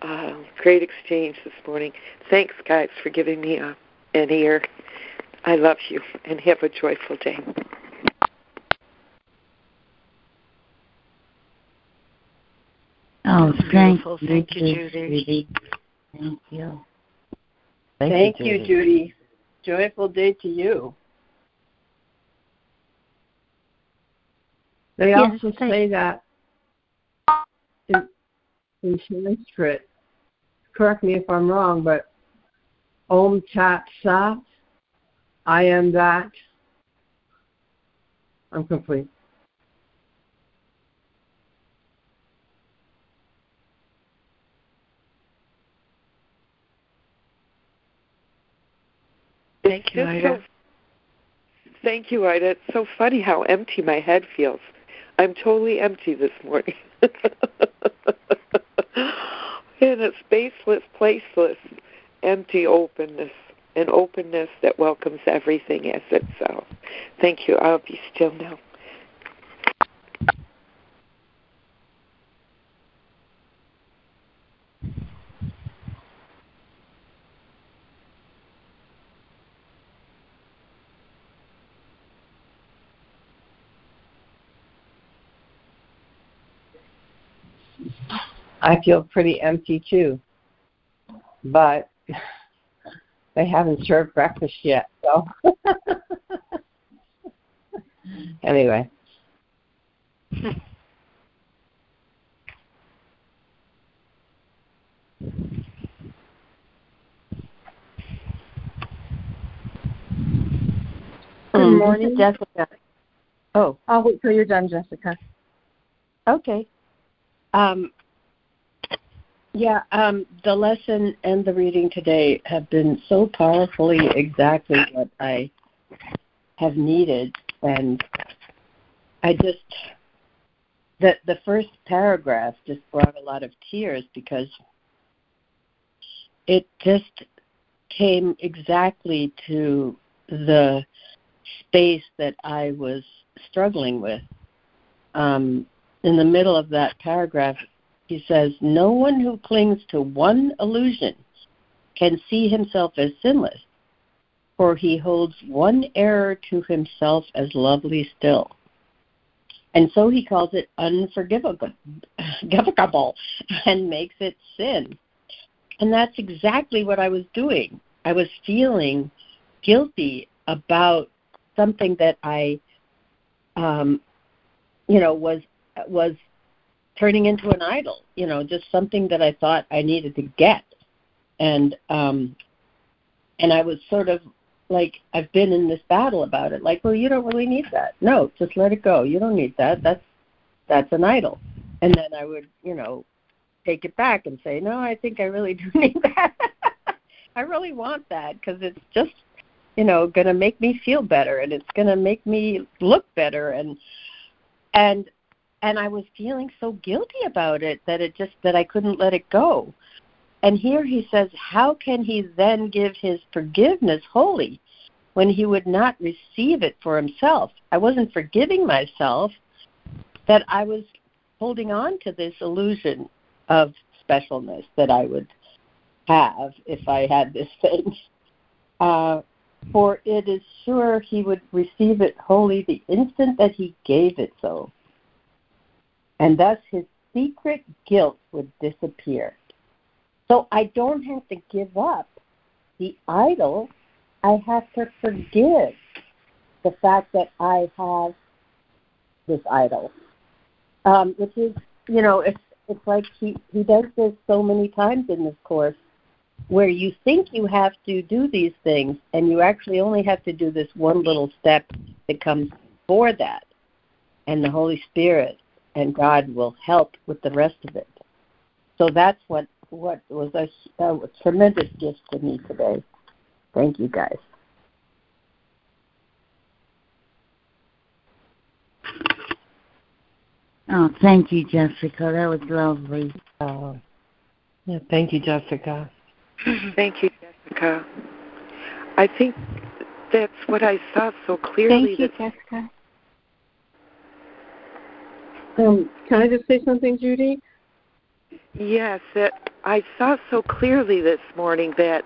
Uh, great exchange this morning. Thanks, guys, for giving me a, an ear. I love you and have a joyful day. Oh, thank, thank you, Judy. Judy. Thank you. Thank, thank you, Judy. Judy. Joyful day to you. They yes, also say that in, in Sanskrit. Correct me if I'm wrong, but Om Tat Sat, I am that. I'm complete. Thank you, Ida. So, thank you, Ida. It's so funny how empty my head feels. I'm totally empty this morning. In a spaceless, placeless, empty openness, an openness that welcomes everything as itself. Thank you. I'll be still now. I feel pretty empty too. but they haven't served breakfast yet. So anyway. Good Um, morning. Jessica. Oh, I'll wait till you're done, Jessica. okay. Um, yeah, um, the lesson and the reading today have been so powerfully exactly what I have needed, and I just the the first paragraph just brought a lot of tears because it just came exactly to the space that I was struggling with. Um, in the middle of that paragraph, he says, No one who clings to one illusion can see himself as sinless, for he holds one error to himself as lovely still. And so he calls it unforgivable and makes it sin. And that's exactly what I was doing. I was feeling guilty about something that I, um, you know, was was turning into an idol. You know, just something that I thought I needed to get, and um, and I was sort of like I've been in this battle about it. Like, well, you don't really need that. No, just let it go. You don't need that. That's that's an idol. And then I would, you know, take it back and say, no, I think I really do need that. I really want that because it's just you know going to make me feel better and it's going to make me look better and and and I was feeling so guilty about it that it just that I couldn't let it go. And here he says, how can he then give his forgiveness wholly when he would not receive it for himself? I wasn't forgiving myself that I was holding on to this illusion of specialness that I would have if I had this thing. Uh, for it is sure he would receive it wholly the instant that he gave it so. And thus his secret guilt would disappear. So I don't have to give up the idol. I have to forgive the fact that I have this idol. Um, which is, you know, it's it's like he, he does this so many times in this course where you think you have to do these things and you actually only have to do this one little step that comes before that. And the Holy Spirit and God will help with the rest of it. So that's what what was a, a tremendous gift to me today. Thank you guys. Oh, thank you, Jessica. That was lovely. Oh, yeah, thank you, Jessica. Thank you, Jessica. I think that's what I saw so clearly. Thank you, that, Jessica. Um, can I just say something, Judy? yes, that I saw so clearly this morning that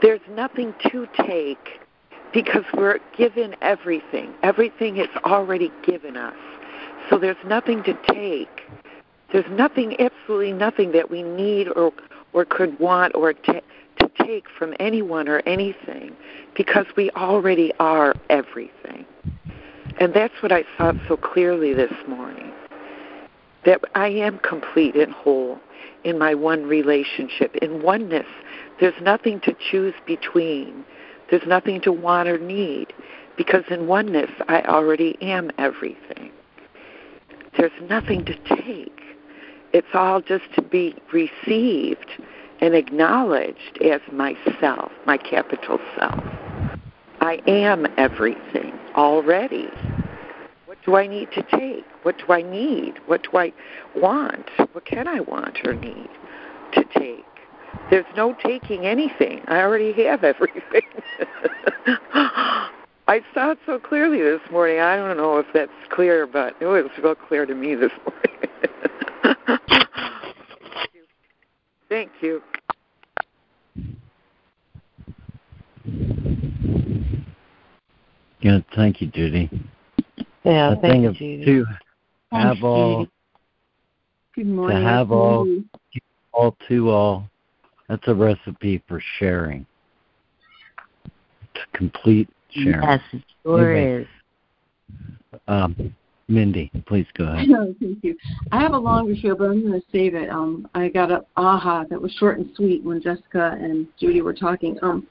there's nothing to take because we're given everything. Everything is already given us. So there's nothing to take. There's nothing, absolutely nothing that we need or or could want or ta to take from anyone or anything because we already are everything. And that's what I saw so clearly this morning. That I am complete and whole in my one relationship. In oneness, there's nothing to choose between. There's nothing to want or need because in oneness, I already am everything. There's nothing to take. It's all just to be received and acknowledged as myself, my capital self. I am everything already. What do I need to take? What do I need? What do I want? What can I want or need to take? There's no taking anything. I already have everything. I saw it so clearly this morning. I don't know if that's clear, but it was real clear to me this morning. Thank you. Good. Thank you, Judy. Yeah, the thank thing you, of Judy. to Thanks, have all Judy. Good morning. to have all all to all That's a recipe for sharing. It's complete sharing. Yes, it sure Anyway. is. Um, Mindy, please go ahead. No, thank you. I have a longer share, but I'm going to save it. Um, I got a aha that was short and sweet when Jessica and Judy were talking. Um,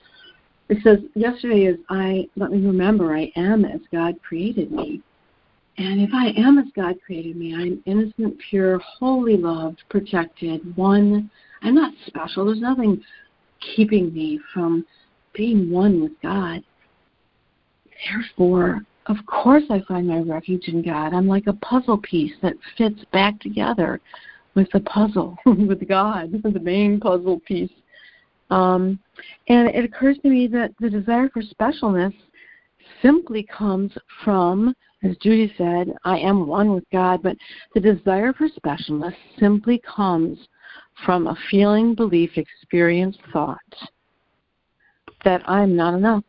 it says yesterday is I let me remember I am as God created me, and if I am as God created me, I'm innocent, pure, wholly loved, protected, one. I'm not special. There's nothing keeping me from being one with God. Therefore, of course I find my refuge in God. I'm like a puzzle piece that fits back together with the puzzle, with God, the main puzzle piece. Um, and it occurs to me that the desire for specialness simply comes from, as Judy said, I am one with God, but the desire for specialness simply comes from a feeling, belief, experience, thought that I'm not enough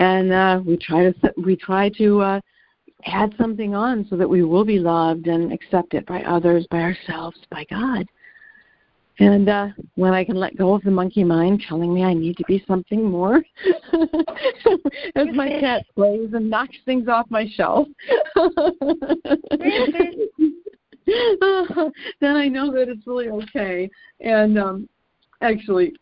and uh, we try to we try to uh, add something on so that we will be loved and accepted by others, by ourselves, by God. And uh, when I can let go of the monkey mind telling me I need to be something more, as my cat plays and knocks things off my shelf, then I know that it's really okay. And um, actually,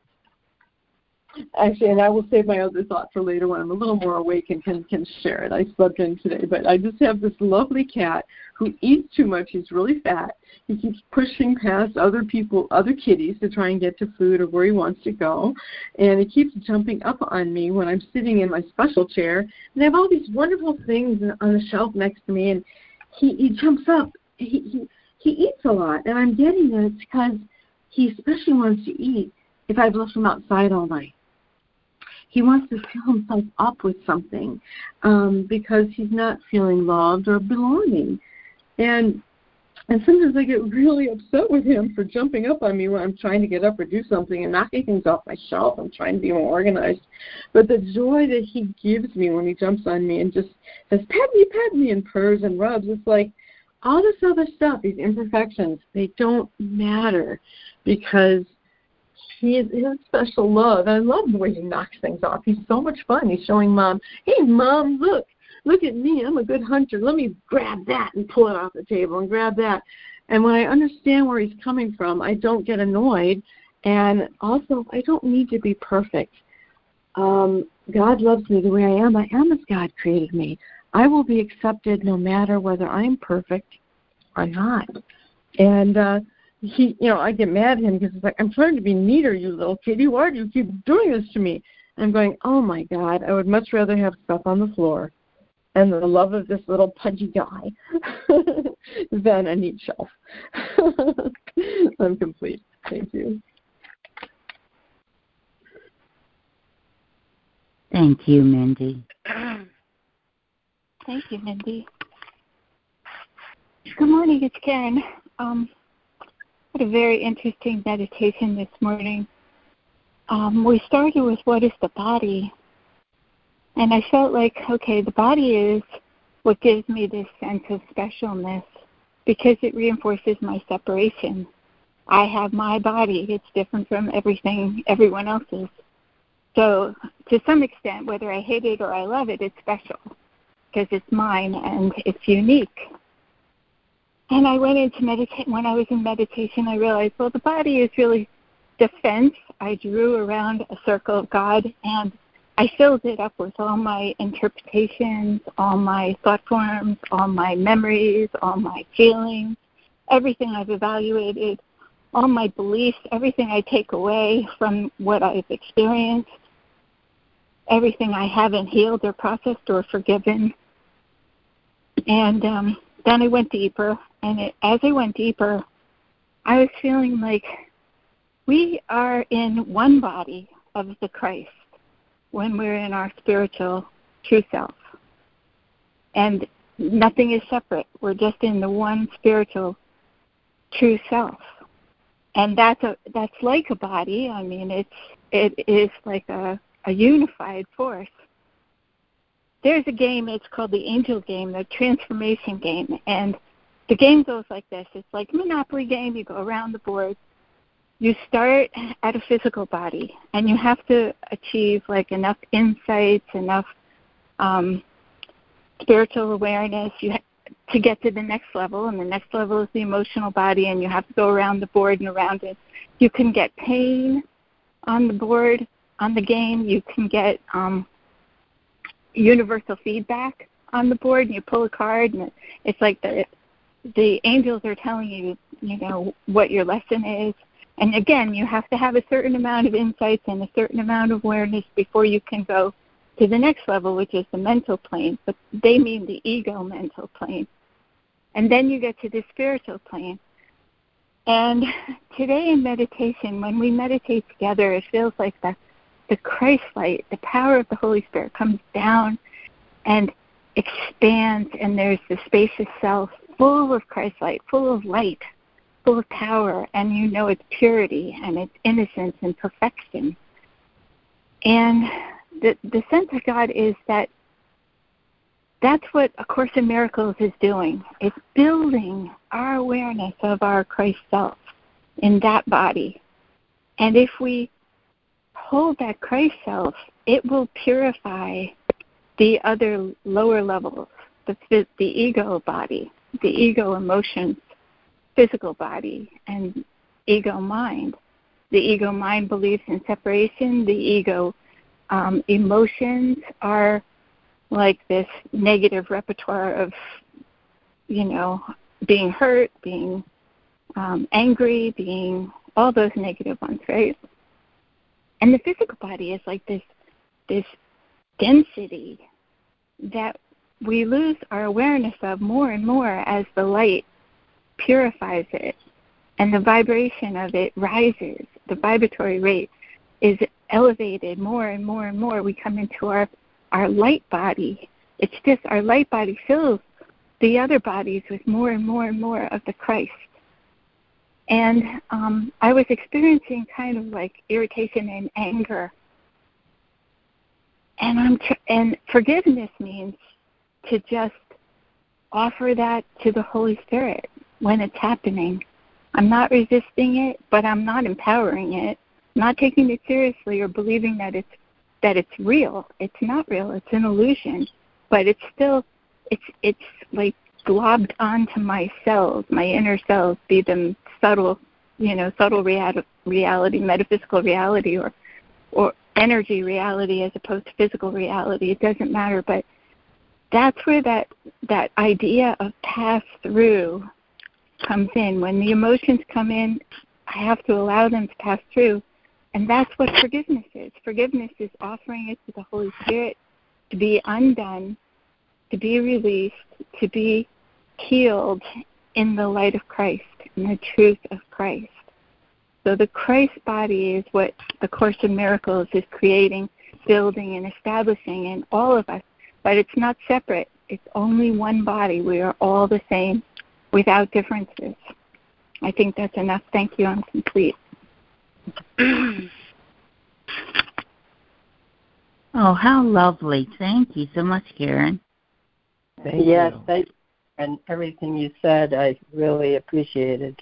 actually, and I will save my other thought for later when I'm a little more awake and can can share it. I slept in today, but I just have this lovely cat who eats too much. He's really fat. He keeps pushing past other people, other kitties, to try and get to food or where he wants to go, and he keeps jumping up on me when I'm sitting in my special chair. And I have all these wonderful things on the shelf next to me, and he he jumps up. He he he eats a lot, and I'm getting that it's because he especially wants to eat if I've left him outside all night. He wants to fill himself up with something um, because he's not feeling loved or belonging. And and sometimes I get really upset with him for jumping up on me when I'm trying to get up or do something and knocking things off my shelf. I'm trying to be more organized. But the joy that he gives me when he jumps on me and just says, pet me, pet me, and purrs and rubs, it's like all this other stuff, these imperfections, they don't matter because he is his special love. I love the way he knocks things off. He's so much fun. He's showing mom, hey mom, look, look at me. I'm a good hunter. Let me grab that and pull it off the table and grab that. And when I understand where he's coming from, I don't get annoyed. And also, I don't need to be perfect. Um, God loves me the way I am. I am as God created me. I will be accepted no matter whether I'm perfect or not. And uh, he, you know, I get mad at him because it's like, I'm trying to be neater, you little kitty. Why do you keep doing this to me? I'm going, oh my God, I would much rather have stuff on the floor and the love of this little pudgy guy than a neat shelf. I'm complete. Thank you. Thank you, Mindy. Thank you, Mindy. Good morning, it's Karen. Um, had a very interesting meditation this morning. Um, we started with what is the body, and I felt like, okay, the body is what gives me this sense of specialness because it reinforces my separation. I have my body, it's different from everything everyone else's. So, to some extent, whether I hate it or I love it, it's special because it's mine and it's unique. And I went into meditate. When I was in meditation, I realized, well, the body is really defense. I drew around a circle of God and I filled it up with all my interpretations, all my thought forms, all my memories, all my feelings, everything I've evaluated, all my beliefs, everything I take away from what I've experienced, everything I haven't healed or processed or forgiven. And um, then I went deeper, and it, as I went deeper, I was feeling like we are in one body of the Christ when we're in our spiritual true self. And nothing is separate. We're just in the one spiritual true self. And that's a that's like a body. I mean it's it is like a, a unified force. There's a game, it's called the angel game, the transformation game, and the game goes like this. It's like a monopoly game, you go around the board you start at a physical body and you have to achieve like enough insights enough um, spiritual awareness you ha- to get to the next level and the next level is the emotional body and you have to go around the board and around it. You can get pain on the board on the game. You can get um, universal feedback on the board and you pull a card and it's like the the angels are telling you you know what your lesson is and again, you have to have a certain amount of insights and a certain amount of awareness before you can go to the next level, which is the mental plane. But they mean the ego mental plane. And then you get to the spiritual plane. And today in meditation, when we meditate together, it feels like the, the Christ light, the power of the Holy Spirit comes down and expands, and there's the spacious self full of Christ light, full of light full of power and you know its purity and its innocence and perfection. And the the sense of God is that that's what A Course in Miracles is doing. It's building our awareness of our Christ self in that body. And if we hold that Christ self, it will purify the other lower levels, the, the ego body, the ego emotions, physical body and ego mind. The ego mind believes in separation. The ego um, emotions are like this negative repertoire of, you know, being hurt, being um, angry, being all those negative ones, right? And the physical body is like this this density that we lose our awareness of more and more as the light purifies it, and the vibration of it rises. The vibratory rate is elevated more and more and more. We come into our our light body. It's just our light body fills the other bodies with more and more and more of the Christ. And um, I was experiencing kind of like irritation and anger. And I'm tr- and forgiveness means to just offer that to the Holy Spirit when it's happening. I'm not resisting it, but I'm not empowering it. I'm not taking it seriously or believing that it's that it's real. It's not real. It's an illusion, but it's still it's it's like globbed onto my cells, my inner cells, be them subtle, you know, subtle reality, reality, metaphysical reality, or or energy reality as opposed to physical reality. It doesn't matter, but that's where that that idea of pass through comes in. When the emotions come in, I have to allow them to pass through. And that's what forgiveness is. Forgiveness is offering it to the Holy Spirit to be undone, to be released, to be healed in the light of Christ, in the truth of Christ. So the Christ body is what the Course in Miracles is creating, building, and establishing in all of us. But it's not separate. It's only one body. We are all the same without differences. I think that's enough. Thank you. I'm complete. oh, how lovely. Thank you so much, Karen. Thank yes, you. thank you. And everything you said, I really appreciated.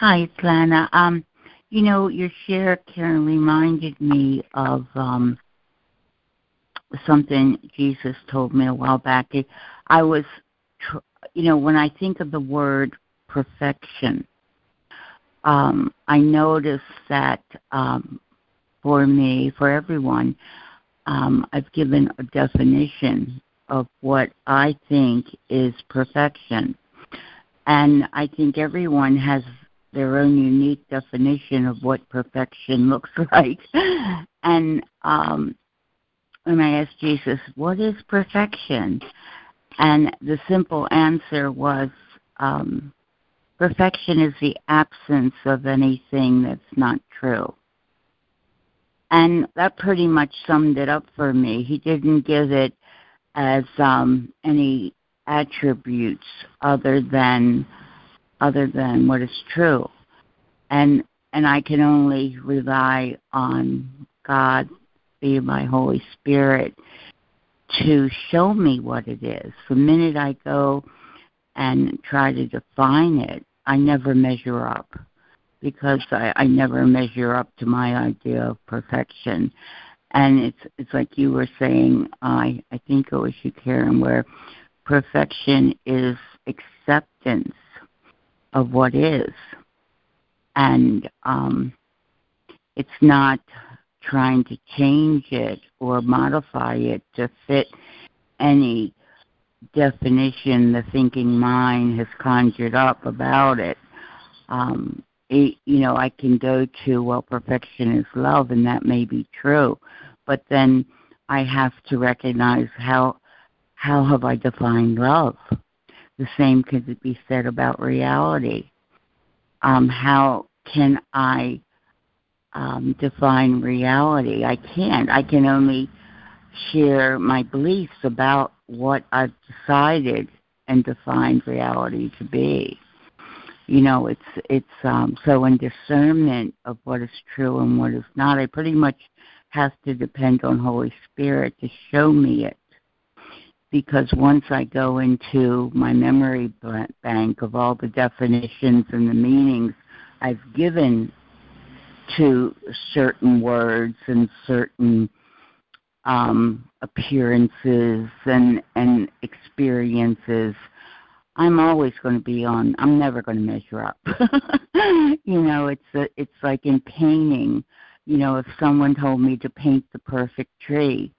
Hi, it's Lana. Um, you know, your share, Karen, reminded me of um, something Jesus told me a while back. I was, you know, when I think of the word perfection, um, I notice that um, for me, for everyone, um, I've given a definition of what I think is perfection. And I think everyone has their own unique definition of what perfection looks like. and um, when I asked Jesus, What is perfection? And the simple answer was, um, Perfection is the absence of anything that's not true. And that pretty much summed it up for me. He didn't give it as um, any attributes other than other than what is true. And and I can only rely on God my Holy Spirit to show me what it is. The minute I go and try to define it, I never measure up because I, I never measure up to my idea of perfection. And it's it's like you were saying, I I think it was you, Karen, where perfection is acceptance of what is, and um, it's not trying to change it or modify it to fit any definition the thinking mind has conjured up about it. Um, it, you know, I can go to, well, perfection is love, and that may be true, but then I have to recognize how how have I defined love. The same could be said about reality. Um, how can I um, define reality? I can't. I can only share my beliefs about what I've decided and defined reality to be. You know, it's it's um so in discernment of what is true and what is not, I pretty much have to depend on Holy Spirit to show me it. Because once I go into my memory bank of all the definitions and the meanings I've given to certain words and certain um, appearances and and experiences, I'm always going to be on. I'm never going to measure up. you know, it's a, it's like in painting. You know, if someone told me to paint the perfect tree,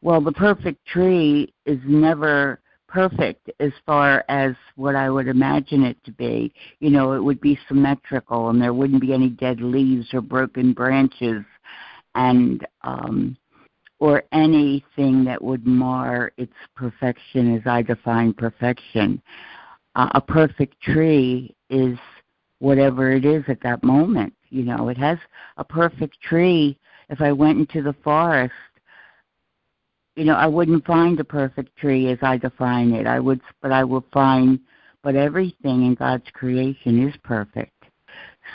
well, the perfect tree is never perfect as far as what I would imagine it to be. You know, it would be symmetrical and there wouldn't be any dead leaves or broken branches and um or anything that would mar its perfection as I define perfection. Uh, a perfect tree is whatever it is at that moment. You know, it has a perfect tree. If I went into the forest, you know, I wouldn't find a perfect tree as I define it. I would, but I would find, but everything in God's creation is perfect.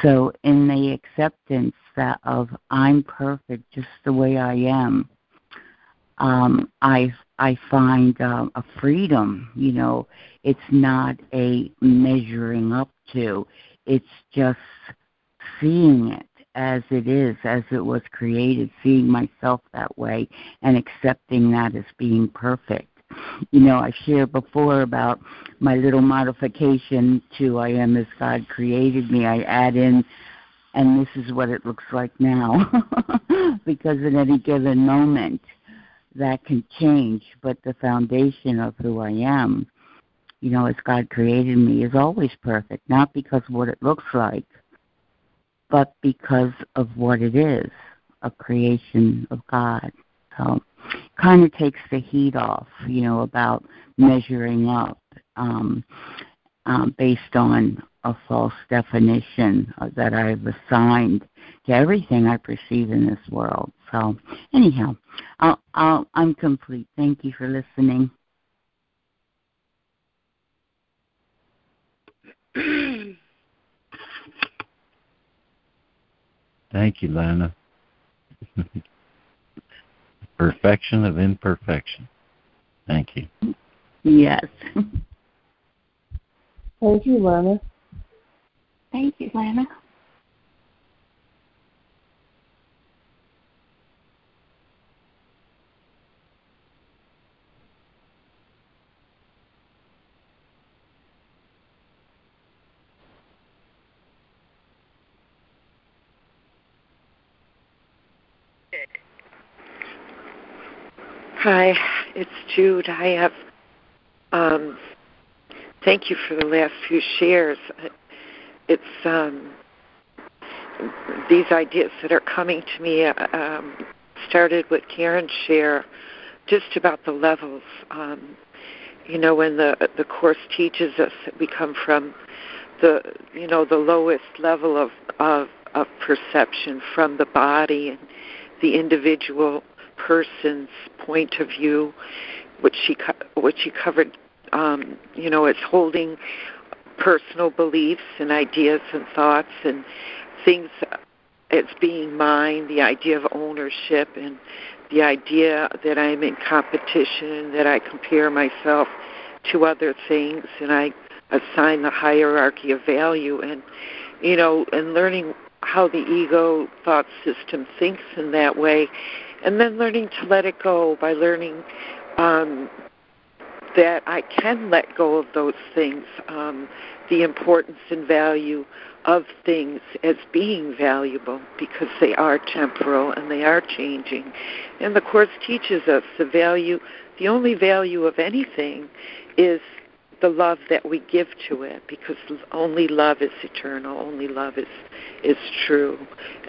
So in the acceptance that of I'm perfect just the way I am, um, I I find um, a freedom. You know, it's not a measuring up to. It's just seeing it as it is, as it was created, seeing myself that way, and accepting that as being perfect. You know, I shared before about my little modification to I am as God created me. I add in and this is what it looks like now because at any given moment that can change, but the foundation of who I am, you know, as God created me, is always perfect, not because of what it looks like, but because of what it is a creation of God. So, kind of takes the heat off, you know, about measuring up um, um, based on a false definition that I've assigned to everything I perceive in this world. So, anyhow, I'll, I'll, I'm complete. Thank you for listening. Thank you, Lana. Perfection of imperfection. Thank you. Yes. Thank you, Lana. Thank you, Lana. Hi, it's Jude. I have um, thank you for the last few shares. It's um, these ideas that are coming to me um, started with Karen's share, just about the levels. Um, you know, when the the course teaches us that we come from the you know the lowest level of of, of perception from the body and the individual person's point of view, which she which she covered, um, you know, as holding personal beliefs and ideas and thoughts and things as being mine, the idea of ownership and the idea that I'm in competition, that I compare myself to other things, and I assign the hierarchy of value, and you know, and learning how the ego thought system thinks in that way, and then learning to let it go by learning um, that I can let go of those things, um, the importance and value of things as being valuable because they are temporal and they are changing. And the Course teaches us the value, the only value of anything is the love that we give to it because only love is eternal only love is is true.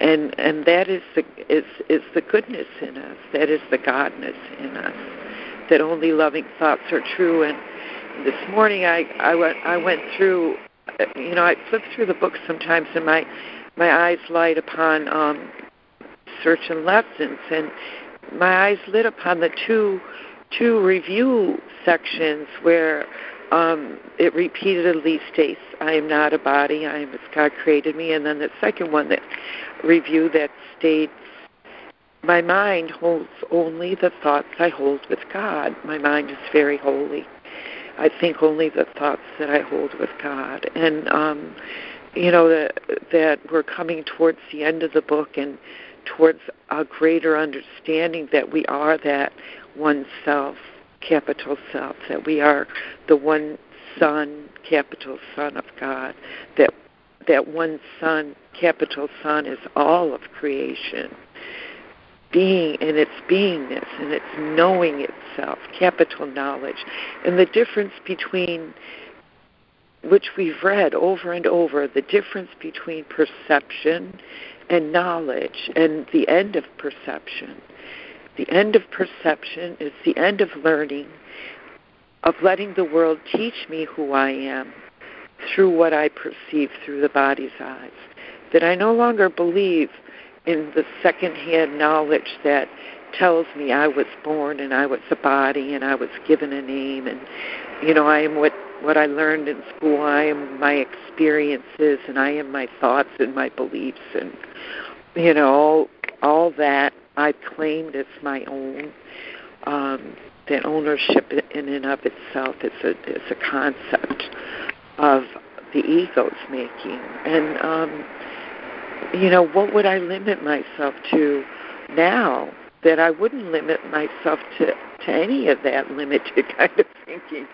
And and that is the is is the goodness in us. That is the godness in us. That only loving thoughts are true. And this morning i i went i went through you know, I flip through the book sometimes, and my my eyes light upon um, search and lessons, and my eyes lit upon the two two review sections where um, it repeatedly states, "I am not a body. I am as God created me," and then the second one that review that states. My mind holds only the thoughts I hold with God. My mind is very holy. I think only the thoughts that I hold with God. And um, you know that that we're coming towards the end of the book and towards a greater understanding that we are that one self, capital self, that we are the one Son, capital Son of God, that that one Son, capital Son, is all of creation being and its beingness and its knowing itself, capital knowledge, and the difference between which we've read over and over, the difference between perception and knowledge and the end of perception. The end of perception is the end of learning, of letting the world teach me who I am through what I perceive through the body's eyes. That I no longer believe in the secondhand knowledge that tells me I was born and I was a body and I was given a name. And you know I am what what I learned in school. I am my experiences and I am my thoughts and my beliefs and you know all, all that I claimed it's my own. Um, that ownership in and of itself is a is a concept of the ego's making. And um you know, what would I limit myself to now that I wouldn't limit myself to, to any of that limited kind of thinking?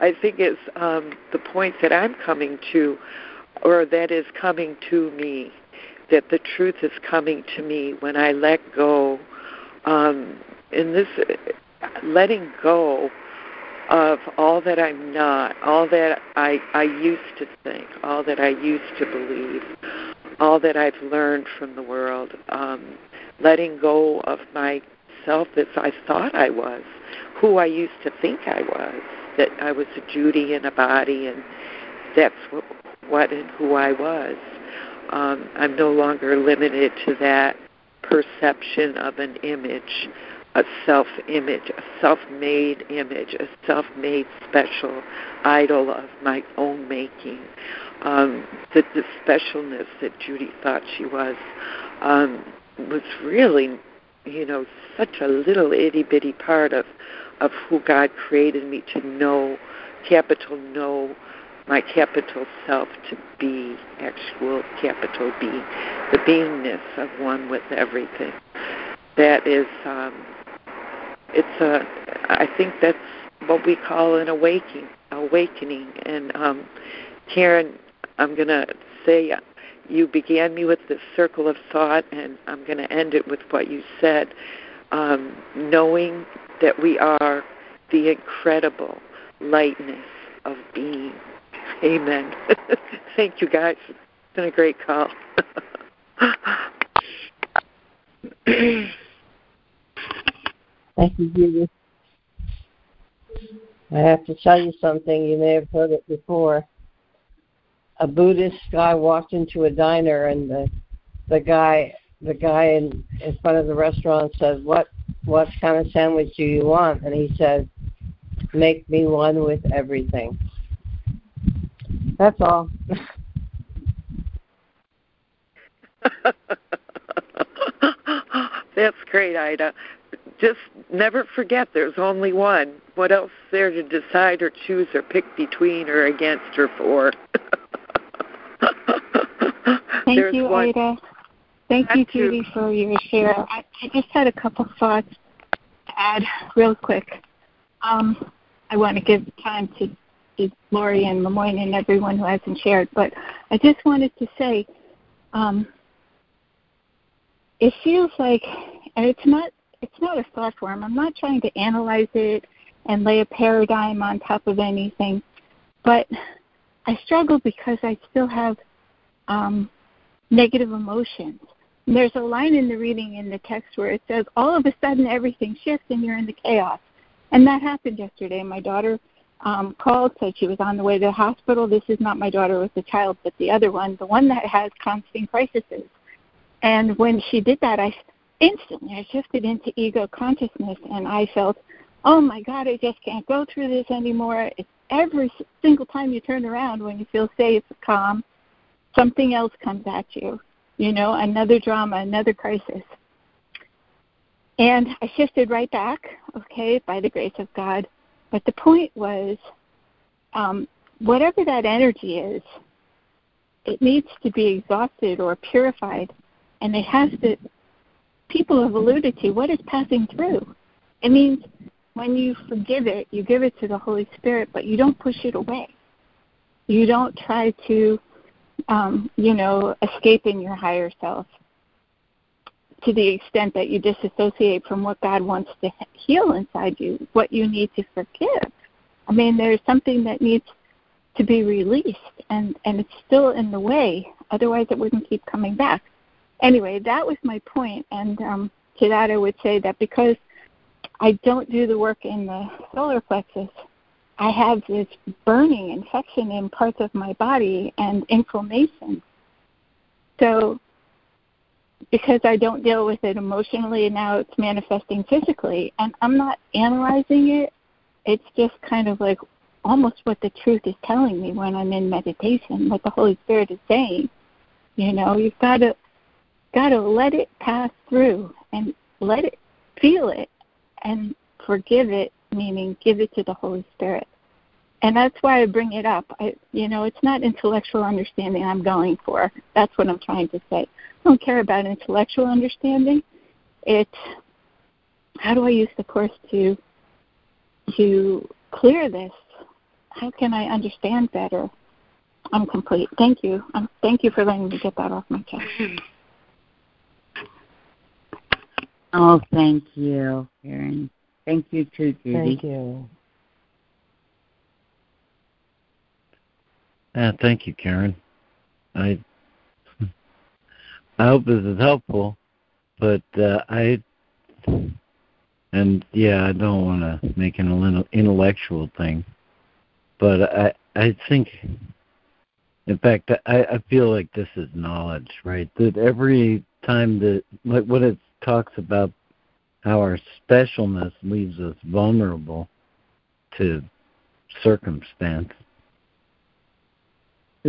I think it's um, the point that I'm coming to, or that is coming to me, that the truth is coming to me when I let go. Um, in this, letting go of all that I'm not, all that I, I used to think, all that I used to believe, all that I've learned from the world, um, letting go of myself as I thought I was, who I used to think I was, that I was a Judy in a body, and that's what, what and who I was. Um, I'm no longer limited to that perception of an image, a self-image, a self-made image, a self-made special idol of my own making. Um, the, the specialness that Judy thought she was um, was really, you know, such a little itty bitty part of of who God created me to know, capital know, my capital self to be actual capital B, the beingness of one with everything. That is, um, it's a. I think that's what we call an awakening. Awakening, and um, Karen I'm to say you began me with the circle of thought, and I'm to end it with what you said. Um, knowing that we are the incredible lightness of being. Amen. Thank you, guys. It's been a great call. Thank you, Judy. I have to tell you something. You may have heard it before a Buddhist guy walked into a diner and the the guy the guy in in front of the restaurant said, "What what kind of sandwich do you want?" And he said, "Make me one with everything." That's all. That's great, Ida. just never forget there's only one. What else is there to decide or choose or pick between or against or for? Thank there's you, one. Ada. Thank you, Judy, for your share. I, I just had a couple thoughts to add real quick. Um, I want to give time to, to Lori and LeMoyne and everyone who hasn't shared, but I just wanted to say um, it feels like, and it's not it's not a thought form. I'm not trying to analyze it and lay a paradigm on top of anything, but I struggle because I still have um, negative emotions. And there's a line in the reading in the text where it says, all of a sudden everything shifts and you're in the chaos. And that happened yesterday. My daughter um, called, said she was on the way to the hospital. This is not my daughter with the child, but the other one, the one that has constant crises. And when she did that, I instantly I shifted into ego consciousness and I felt, oh my God, I just can't go through this anymore. It's every single time you turn around when you feel safe, calm, something else comes at you. You know, another drama, another crisis. And I shifted right back, okay, by the grace of God. But the point was, um, whatever that energy is, it needs to be exhausted or purified, and it has to people have alluded to, what is passing through? It means when you forgive it, you give it to the Holy Spirit, but you don't push it away. You don't try to, um, you know, escape in your higher self to the extent that you disassociate from what God wants to heal inside you, what you need to forgive. I mean, there's something that needs to be released, and, and it's still in the way. Otherwise, it wouldn't keep coming back anyway, that was my point. And um, to that, I would say that because I don't do the work in the solar plexus, I have this burning infection in parts of my body and inflammation. So, because I don't deal with it emotionally, and now it's manifesting physically, and I'm not analyzing it. It's just kind of like almost what the truth is telling me when I'm in meditation, what the Holy Spirit is saying. You know, you've got to got to let it pass through and let it feel it and forgive it, meaning give it to the Holy Spirit. And that's why I bring it up. I, you know, it's not intellectual understanding I'm going for. That's what I'm trying to say. I don't care about intellectual understanding. It's how do I use the course to to clear this? How can I understand better? I'm complete. Thank you. Um, thank you for letting me get that off my chest. Oh, thank you, Karen. Thank you too, Judy. Thank you. Uh, thank you, Karen. I I hope this is helpful, but uh, I and yeah, I don't want to make an intellectual thing, but I I think, in fact, I I feel like this is knowledge, right? That every time that like what it talks about how our specialness leaves us vulnerable to circumstance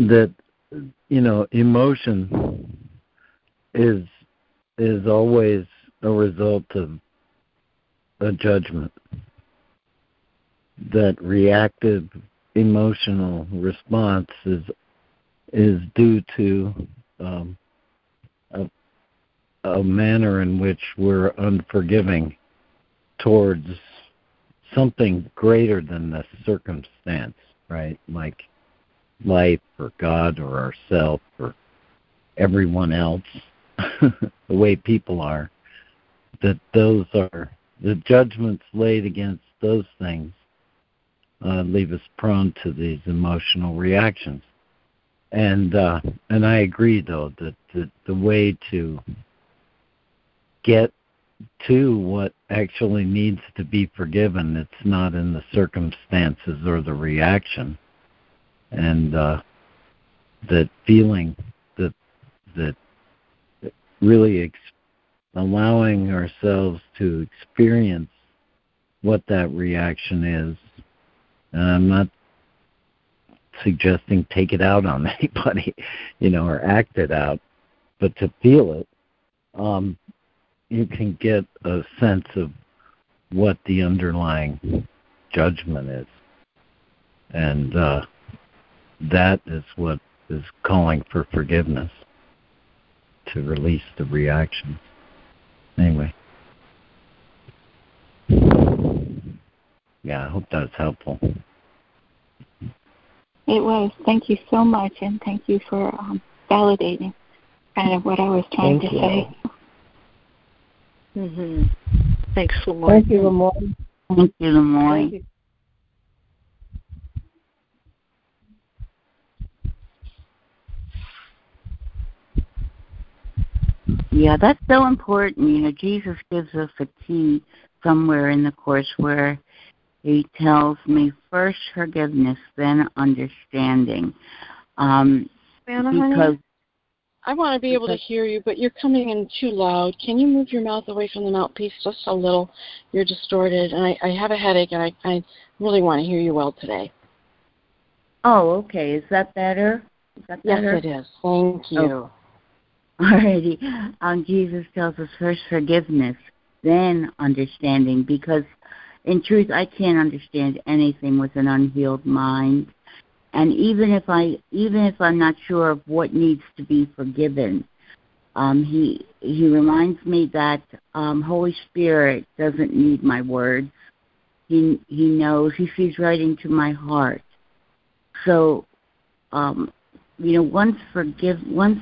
that you know emotion is is always a result of a judgment that reactive emotional response is is due to um, a, a manner in which we're unforgiving towards something greater than the circumstance, right? Like life or God or ourself or everyone else, the way people are, that those are the judgments laid against those things uh, leave us prone to these emotional reactions. And uh, and I agree though that the, the way to get to what actually needs to be forgiven. It's not in the circumstances or the reaction, and uh, that feeling that that really ex- allowing ourselves to experience what that reaction is. And I'm not suggesting take it out on anybody, you know, or act it out, but to feel it um, you can get a sense of what the underlying judgment is. And uh, that is what is calling for forgiveness to release the reaction. Anyway. Yeah, I hope that's helpful. It was. Thank you so much, and thank you for um, validating kind of what I was trying Thank to you. say. Mm-hmm. Thanks, Lamar. Thank you, LeMoyne. Thank you, LeMoyne. Yeah, that's so important. You know, Jesus gives us a key somewhere in the course where he tells me first forgiveness, then understanding. Um, Anna, because honey, I want to be able to hear you, but you're coming in too loud. Can you move your mouth away from the mouthpiece just a little? You're distorted, and I, I have a headache, and I, I really want to hear you well today. oh, okay, is that better? Is that better? Yes, it is. Thank you. Alrighty. Um, Jesus tells us first forgiveness, then understanding, because in truth, I can't understand anything with an unhealed mind. And even if I, even if I'm not sure of what needs to be forgiven, um, he he reminds me that um, Holy Spirit doesn't need my words. He he knows. He sees right into my heart. So, um, you know, once forgive once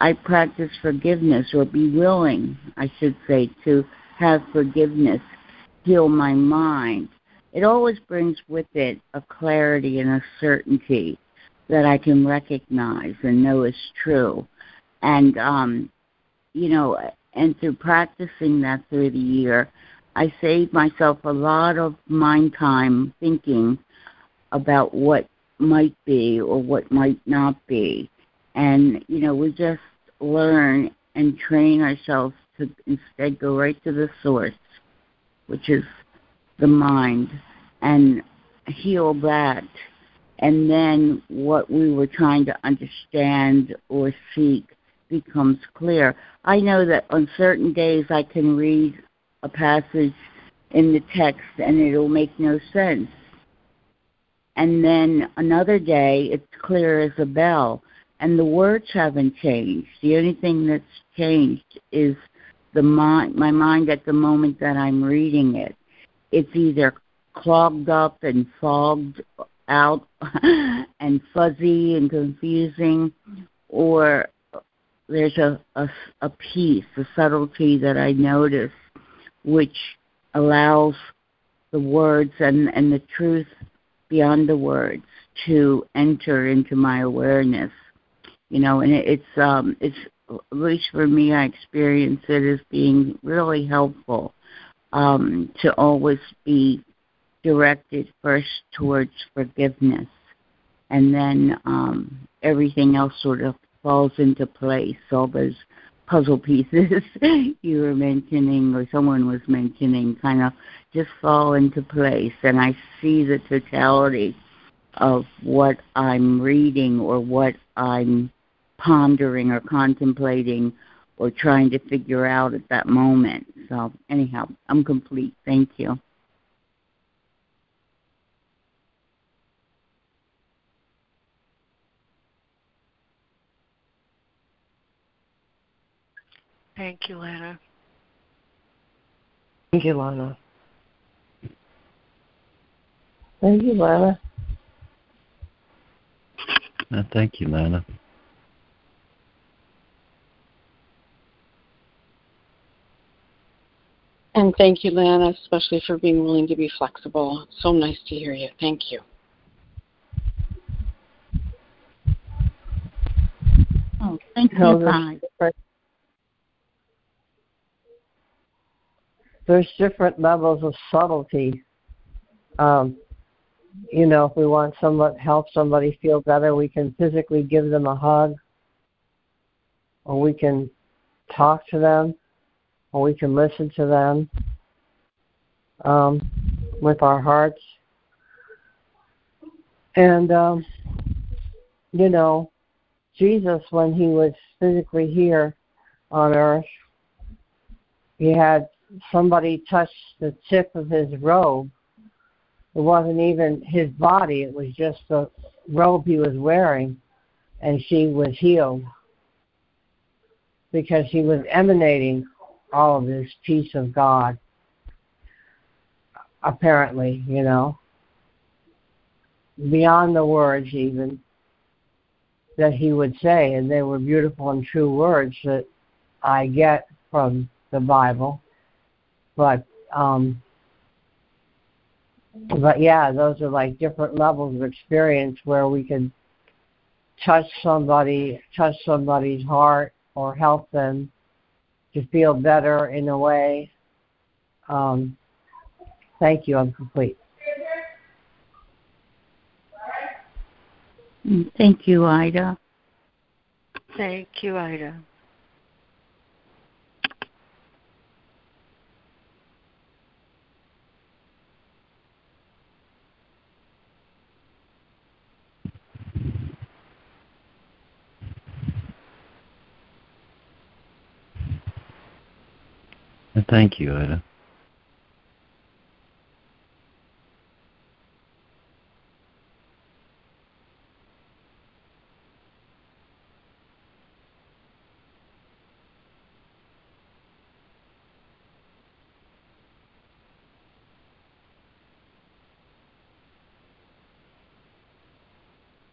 I practice forgiveness or be willing, I should say, to have forgiveness heal my mind, it always brings with it a clarity and a certainty that I can recognize and know is true. And, um, you know, and through practicing that through the year, I saved myself a lot of mind time thinking about what might be or what might not be. And, you know, we just learn and train ourselves to instead go right to the source, which is the mind, and heal that. And then what we were trying to understand or seek becomes clear. I know that on certain days I can read a passage in the text and it'll make no sense. And then another day it's clear as a bell and the words haven't changed. The only thing that's changed is the mind my mind at the moment that I'm reading it. It's either clogged up and fogged out and fuzzy and confusing or there's a, a, a piece, a subtlety that I notice which allows the words and, and the truth beyond the words to enter into my awareness. You know, and it, it's um it's at least for me I experience it as being really helpful um to always be directed first towards forgiveness. And then um everything else sort of falls into place. All those puzzle pieces you were mentioning or someone was mentioning kind of just fall into place. And I see the totality of what I'm reading or what I'm pondering or contemplating or trying to figure out at that moment. So anyhow, I'm complete. Thank you. Thank you, Lana. Thank you, Lana. Thank you, Lana. Uh, thank you, Lana. And thank you, Lana, especially for being willing to be flexible. So nice to hear you. Thank you. Oh, thank you, there's different- There's different levels of subtlety. Um, you know, if we want someone help somebody feel better, we can physically give them a hug, or we can talk to them, we can listen to them um, with our hearts. And um, you know, Jesus, when he was physically here on earth, he had somebody touched the tip of his robe. It wasn't even his body, it was just the robe he was wearing, and she was healed because he was emanating all of this peace of God. Apparently, you know, beyond the words even that he would say, and they were beautiful and true words that I get from the Bible. But um but yeah, those are like different levels of experience where we can touch somebody, touch somebody's heart, or help them to feel better in a way. Um, thank you. I'm complete. Thank you, Ida. Thank you, Ida. Thank you, Ida.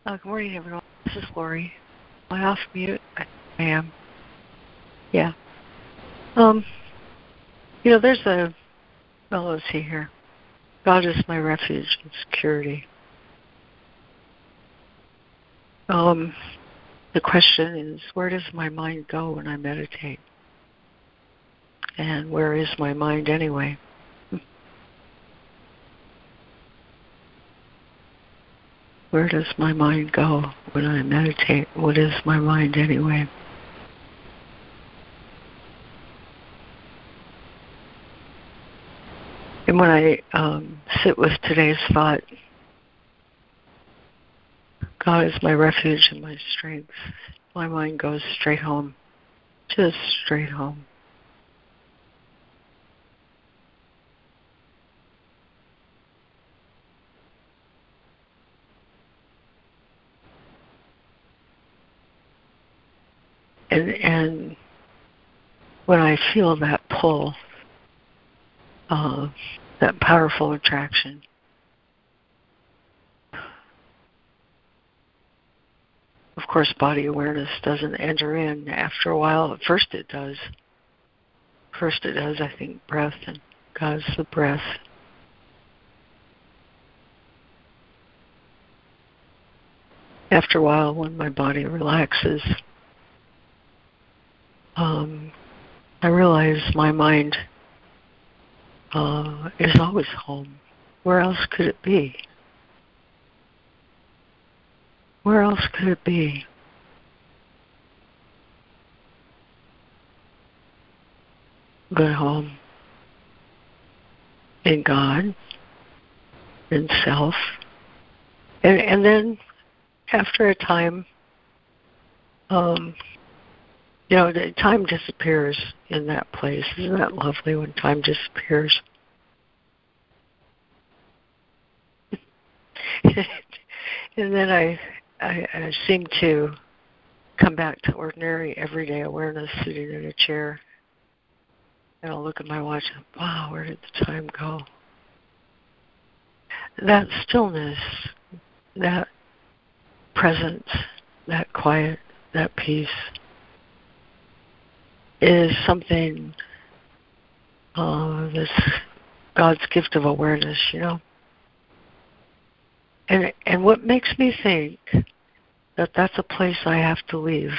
Uh, good morning, everyone. This is Lori. Am I off mute? I am. Yeah. Um, you know, there's a, well, let's see here. God is my refuge and security. Um, the question is, where does my mind go when I meditate? And where is my mind anyway? Where does my mind go when I meditate? What is my mind anyway? And when I um, sit with today's thought, God is my refuge and my strength, my mind goes straight home, just straight home. And, and when I feel that pull, uh, that powerful attraction. Of course, body awareness doesn't enter in after a while. At first, it does. First, it does, I think, breath and God's the breath. After a while, when my body relaxes, um, I realize my mind uh, is always home. Where else could it be? Where else could it be? But home in God, in self, and and then after a time, um, you know, time disappears in that place. Isn't that lovely when time disappears? and then I, I, I seem to come back to ordinary, everyday awareness, sitting in a chair, and I'll look at my watch and wow, where did the time go? That stillness, that presence, that quiet, that peace is something uh, this God's gift of awareness, you know. And and what makes me think that that's a place I have to leave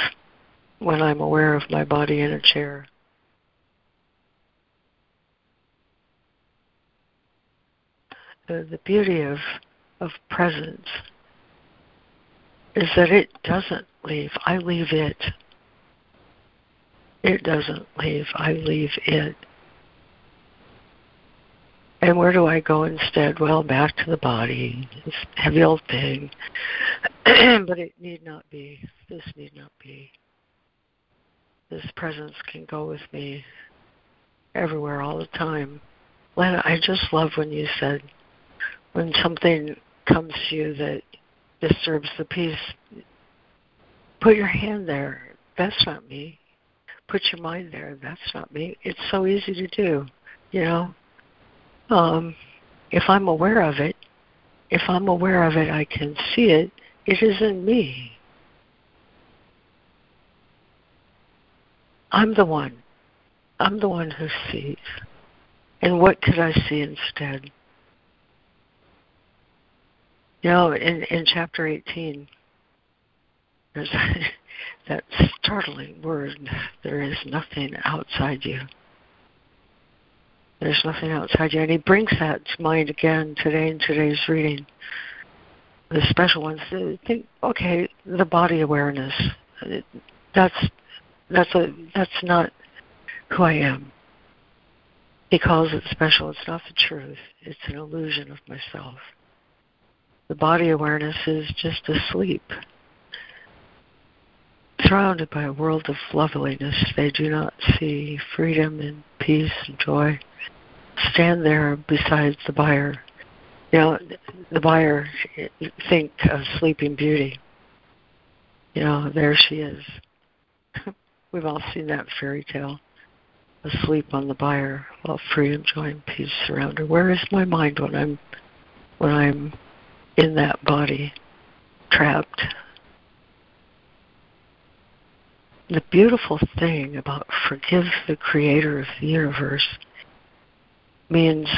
when I'm aware of my body in a chair. The, the beauty of of presence is that it doesn't leave. I leave it. It doesn't leave. I leave it. And where do I go instead? Well, back to the body, this heavy old thing. but it need not be. This need not be. This presence can go with me everywhere, all the time. Lana, I just love when you said when something comes to you that disturbs the peace, put your hand there. That's not me. Put your mind there. That's not me. It's so easy to do, you know. Um, if I'm aware of it, if I'm aware of it, I can see it. It isn't me. I'm the one. I'm the one who sees. And what could I see instead? You know, in, in chapter 18, there's that startling word there is nothing outside you. There's nothing outside you. And he brings that to mind again today in today's reading. The special ones think, okay, the body awareness. That's that's a that's not who I am. He calls it special. It's not the truth. It's an illusion of myself. The body awareness is just asleep, surrounded by a world of loveliness. They do not see freedom and peace and joy. Stand there beside the buyer. You know, the buyer, eh, think of Sleeping Beauty. You know, there she is. We've all seen that fairy tale. Asleep on the buyer, while freedom, joy, and peace surround her. Where is my mind when I'm when I'm in that body, trapped. The beautiful thing about forgive the creator of the universe means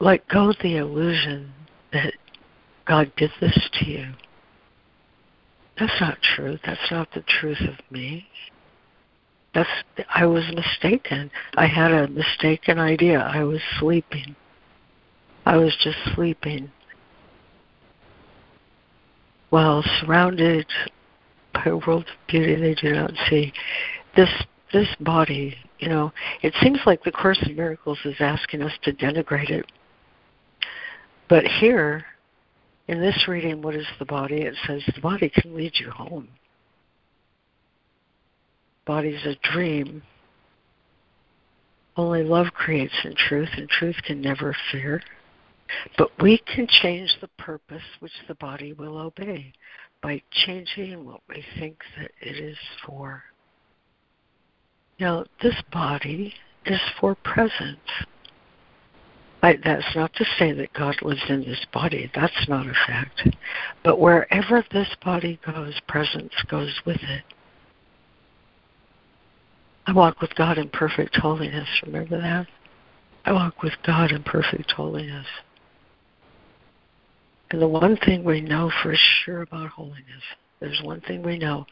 let go of the illusion that God did this to you. That's not true. That's not the truth of me. That's I was mistaken. I had a mistaken idea. I was sleeping. I was just sleeping while surrounded by world of beauty they do not see. This this body, you know, it seems like the Course in Miracles is asking us to denigrate it. But here, in this reading, what is the body? It says the body can lead you home. Body's a dream. Only love creates in truth, and truth can never fear. But we can change the purpose which the body will obey by changing what we think that it is for. Now, this body is for presence. That's not to say that God lives in this body. That's not a fact. But wherever this body goes, presence goes with it. I walk with God in perfect holiness. Remember that? I walk with God in perfect holiness. And the one thing we know for sure about holiness, there's one thing we know.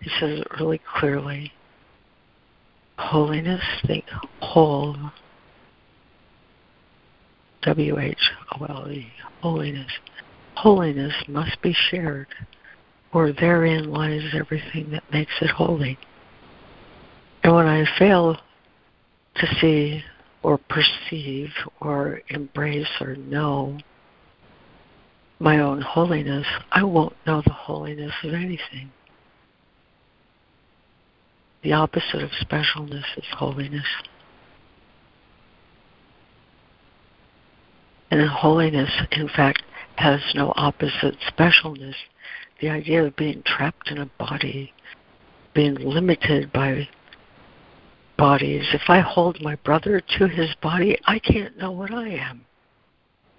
He says it really clearly. Holiness, think whole. W H O L E. Holiness. Holiness must be shared, for therein lies everything that makes it holy. And when I fail to see or perceive or embrace or know my own holiness, I won't know the holiness of anything. The opposite of specialness is holiness. And holiness, in fact, has no opposite specialness. The idea of being trapped in a body, being limited by bodies. If I hold my brother to his body, I can't know what I am.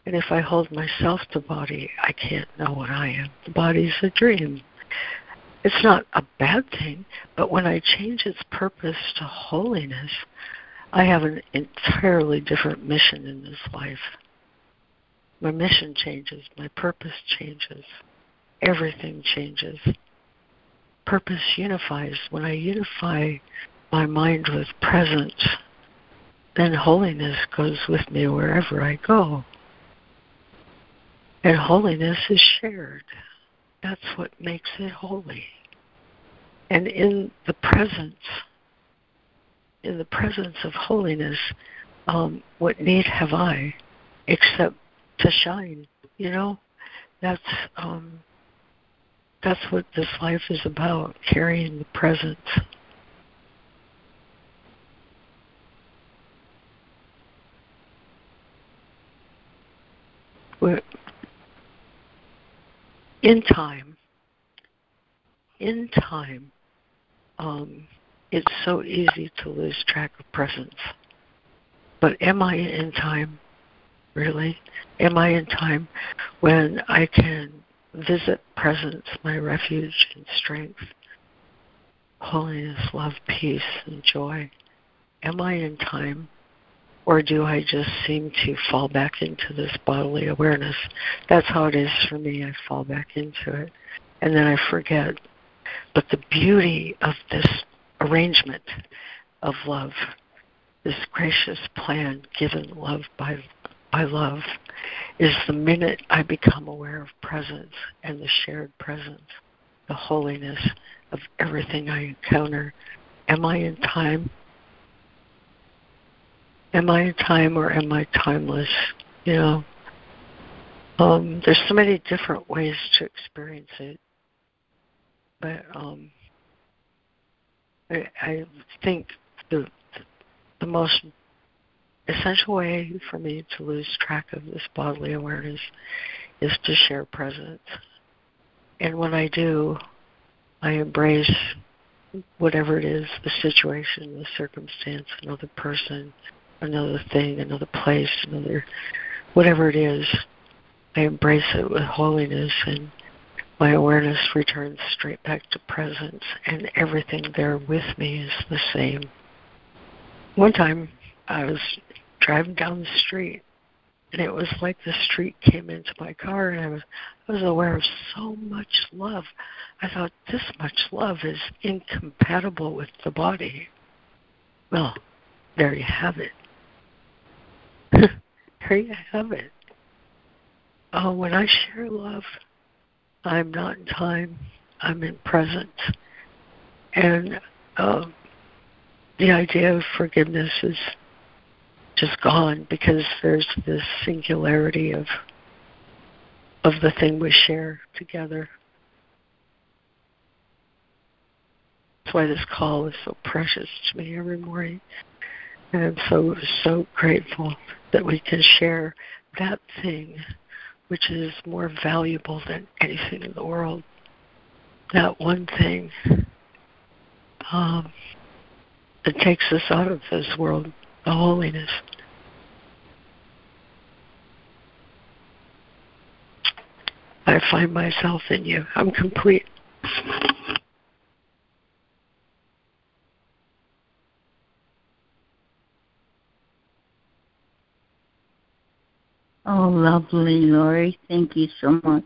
And if I hold myself to body, I can't know what I am. The body's a dream. It's not a bad thing, but when I change its purpose to holiness, I have an entirely different mission in this life. My mission changes, my purpose changes, everything changes. Purpose unifies. When I unify my mind with presence, then holiness goes with me wherever I go. And holiness is shared. That's what makes it holy. And in the presence, in the presence of holiness, um, what need have I except to shine? You know, that's um, that's what this life is about: carrying the presence. We're, in time, in time, um, it's so easy to lose track of presence. But am I in time, really? Am I in time when I can visit presence, my refuge and strength, holiness, love, peace, and joy? Am I in time? Or do I just seem to fall back into this bodily awareness? That's how it is for me. I fall back into it. And then I forget. But the beauty of this arrangement of love, this gracious plan given love by by love, is the minute I become aware of presence and the shared presence, the holiness of everything I encounter. Am I in time? Am I time or am I timeless? You know, um, there's so many different ways to experience it, but um, I, I think the the most essential way for me to lose track of this bodily awareness is to share presence. And when I do, I embrace whatever it is the situation, the circumstance, another person, another thing, another place, another whatever it is. I embrace it with holiness and my awareness returns straight back to presence and everything there with me is the same. One time I was driving down the street and it was like the street came into my car and I was I was aware of so much love. I thought this much love is incompatible with the body. Well, there you have it. there you have it. Oh, when I share love, I'm not in time. I'm in presence. And um, the idea of forgiveness is just gone because there's this singularity of of the thing we share together. That's why this call is so precious to me every morning. And so so grateful that we can share that thing which is more valuable than anything in the world. That one thing um, that takes us out of this world, the holiness. I find myself in you. I'm complete. Oh, lovely, Lori. Thank you so much.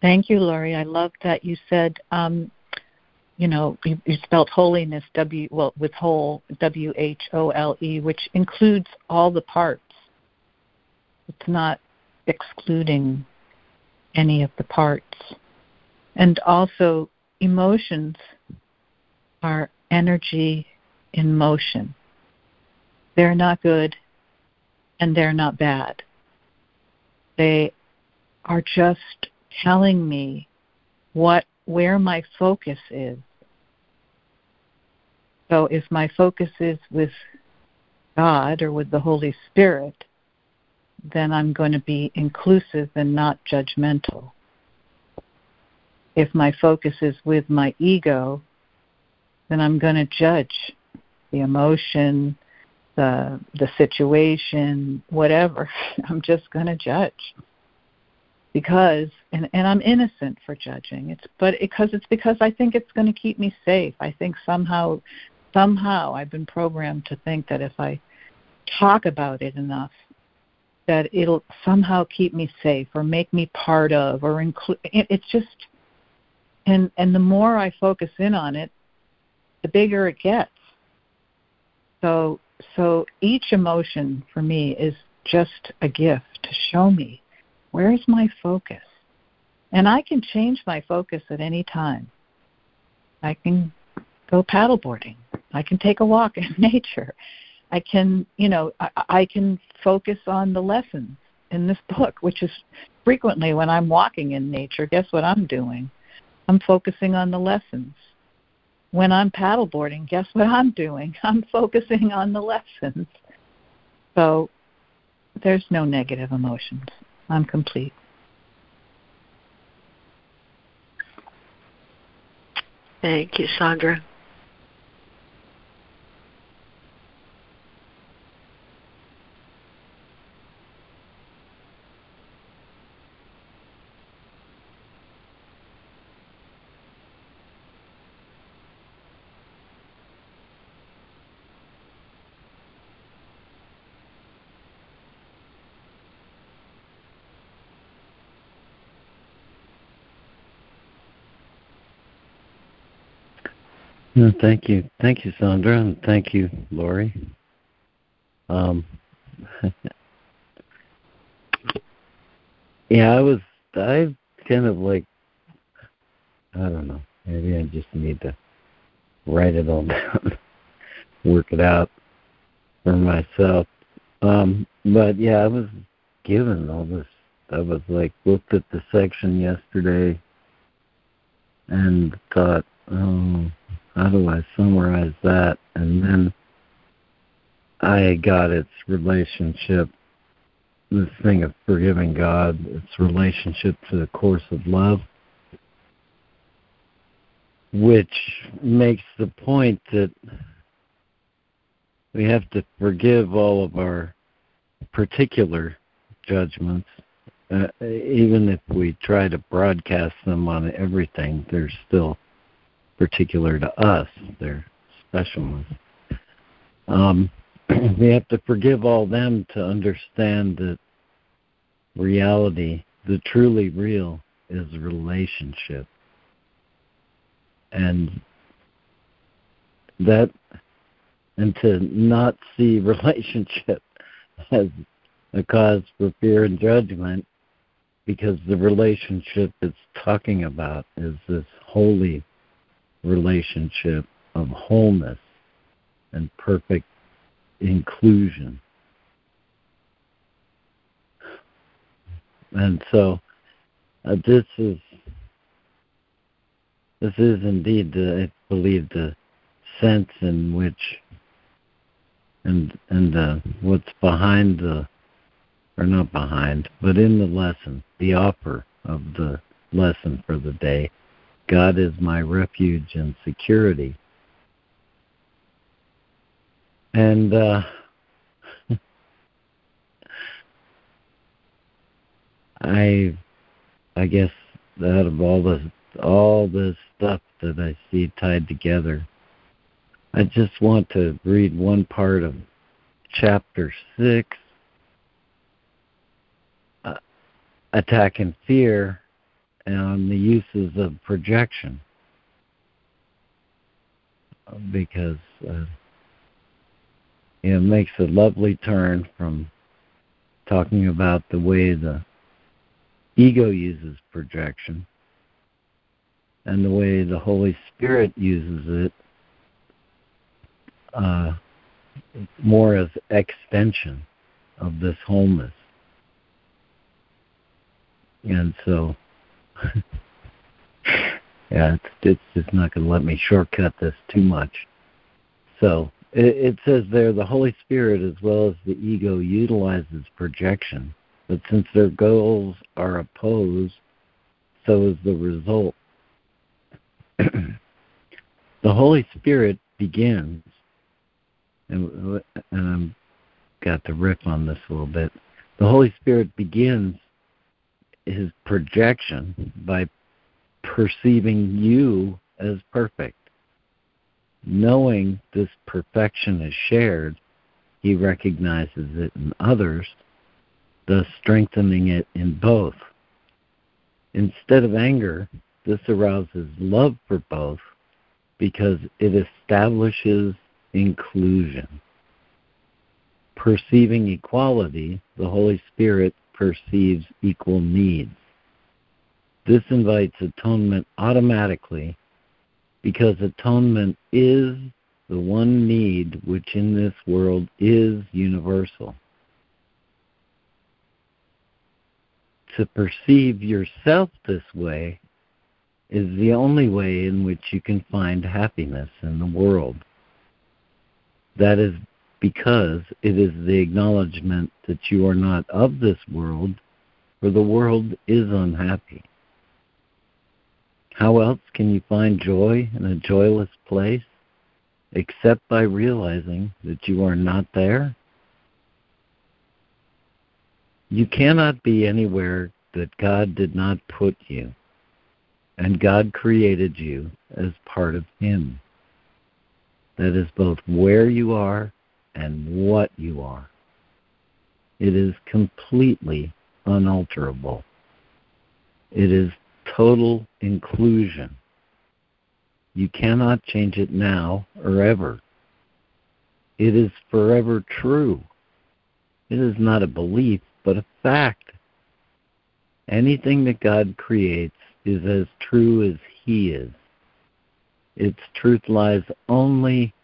Thank you, Lori. I love that you said, um, you know, you, you spelled holiness W well with whole W H O L E, which includes all the parts. It's not excluding any of the parts. And also, emotions are energy in motion. They're not good and they're not bad. They are just telling me what where my focus is. So if my focus is with God or with the Holy Spirit, then I'm going to be inclusive and not judgmental if my focus is with my ego, then I'm going to judge the emotion, the the situation, whatever. I'm just going to judge because and and I'm innocent for judging. It's but because it's because I think it's going to keep me safe. I think somehow somehow I've been programmed to think that if I talk about it enough that it'll somehow keep me safe or make me part of or include it's just and and the more I focus in on it, the bigger it gets. So so each emotion for me is just a gift to show me where's my focus. And I can change my focus at any time. I can go paddleboarding. I can take a walk in nature. I can, you know, I, I can focus on the lessons in this book, which is frequently when I'm walking in nature, guess what I'm doing? I'm focusing on the lessons when I'm paddleboarding, guess what I'm doing? I'm focusing on the lessons. So there's no negative emotions. I'm complete. Thank you, Sandra. No, thank you, thank you, Sandra, and thank you, Lori. Um, yeah, I was, I kind of like, I don't know, maybe I just need to write it all down, work it out for myself. Um, but yeah, I was given all this. I was like looked at the section yesterday and thought, oh how do I summarize that? And then I got its relationship, this thing of forgiving God, its relationship to the course of love, which makes the point that we have to forgive all of our particular judgments. Uh, even if we try to broadcast them on everything, there's still particular to us, their specialness. Um, we have to forgive all them to understand that reality, the truly real, is relationship. And that, and to not see relationship as a cause for fear and judgment because the relationship it's talking about is this holy relationship of wholeness and perfect inclusion. And so uh, this is this is indeed the, I believe the sense in which and and uh, what's behind the or not behind, but in the lesson, the offer of the lesson for the day God is my refuge and security. And uh, I, I guess out of all the all this stuff that I see tied together, I just want to read one part of chapter six, uh, attack and fear, on the uses of projection because uh, it makes a lovely turn from talking about the way the ego uses projection and the way the Holy Spirit uses it uh, more as extension of this wholeness. And so yeah, it's, it's just not going to let me shortcut this too much. So it, it says there the Holy Spirit as well as the ego utilizes projection, but since their goals are opposed, so is the result. the Holy Spirit begins, and, and I've got to riff on this a little bit. The Holy Spirit begins his projection by perceiving you as perfect. Knowing this perfection is shared, he recognizes it in others, thus strengthening it in both. Instead of anger, this arouses love for both because it establishes inclusion. Perceiving equality, the Holy Spirit perceives equal needs. This invites atonement automatically because atonement is the one need which in this world is universal. To perceive yourself this way is the only way in which you can find happiness in the world. That is because it is the acknowledgement that you are not of this world, for the world is unhappy. How else can you find joy in a joyless place except by realizing that you are not there? You cannot be anywhere that God did not put you, and God created you as part of Him. That is both where you are and what you are. It is completely unalterable. It is total inclusion. You cannot change it now or ever. It is forever true. It is not a belief, but a fact. Anything that God creates is as true as He is. Its truth lies only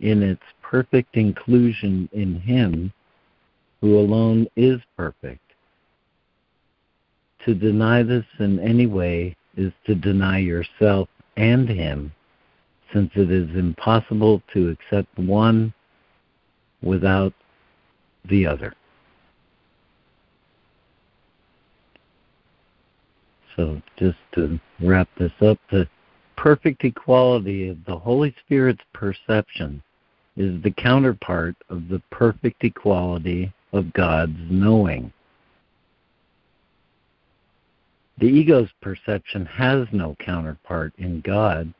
in its perfect inclusion in Him, who alone is perfect. To deny this in any way is to deny yourself and Him, since it is impossible to accept one without the other. So, just to wrap this up, the perfect equality of the Holy Spirit's perception is the counterpart of the perfect equality of God's knowing. The ego's perception has no counterpart in God,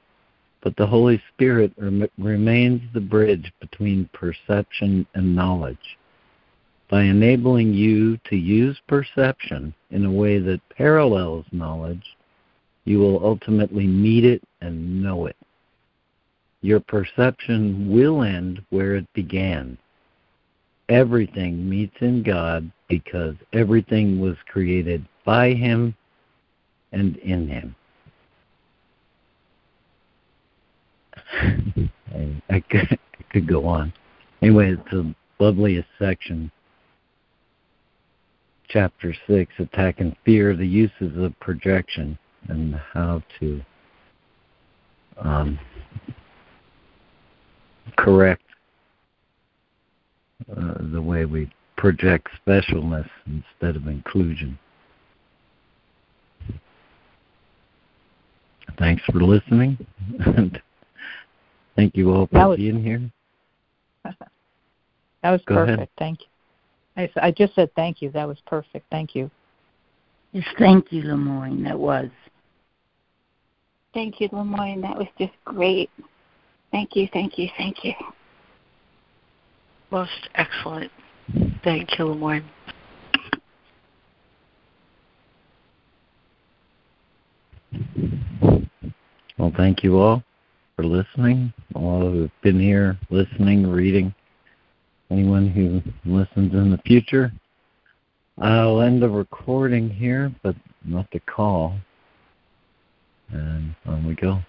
but the Holy Spirit rem- remains the bridge between perception and knowledge. By enabling you to use perception in a way that parallels knowledge, you will ultimately meet it and know it. Your perception will end where it began. Everything meets in God because everything was created by Him and in Him. I, could, I could go on. Anyway, it's the loveliest section. Chapter 6 Attack and Fear, the uses of projection and how to um, correct uh, the way we project specialness instead of inclusion. Thanks for listening, and thank you all for was, being here. That was Go perfect. Ahead. Thank you. I, I just said thank you. That was perfect. Thank you. Yes, thank you, LeMoyne. That was. Thank you, LeMoyne. That was just great. Thank you, thank you, thank you. Most excellent. Thank you, LeMoyne. Well, thank you all for listening, all who have been here listening, reading, anyone who listens in the future. I'll end the recording here, but not the call. And on we go.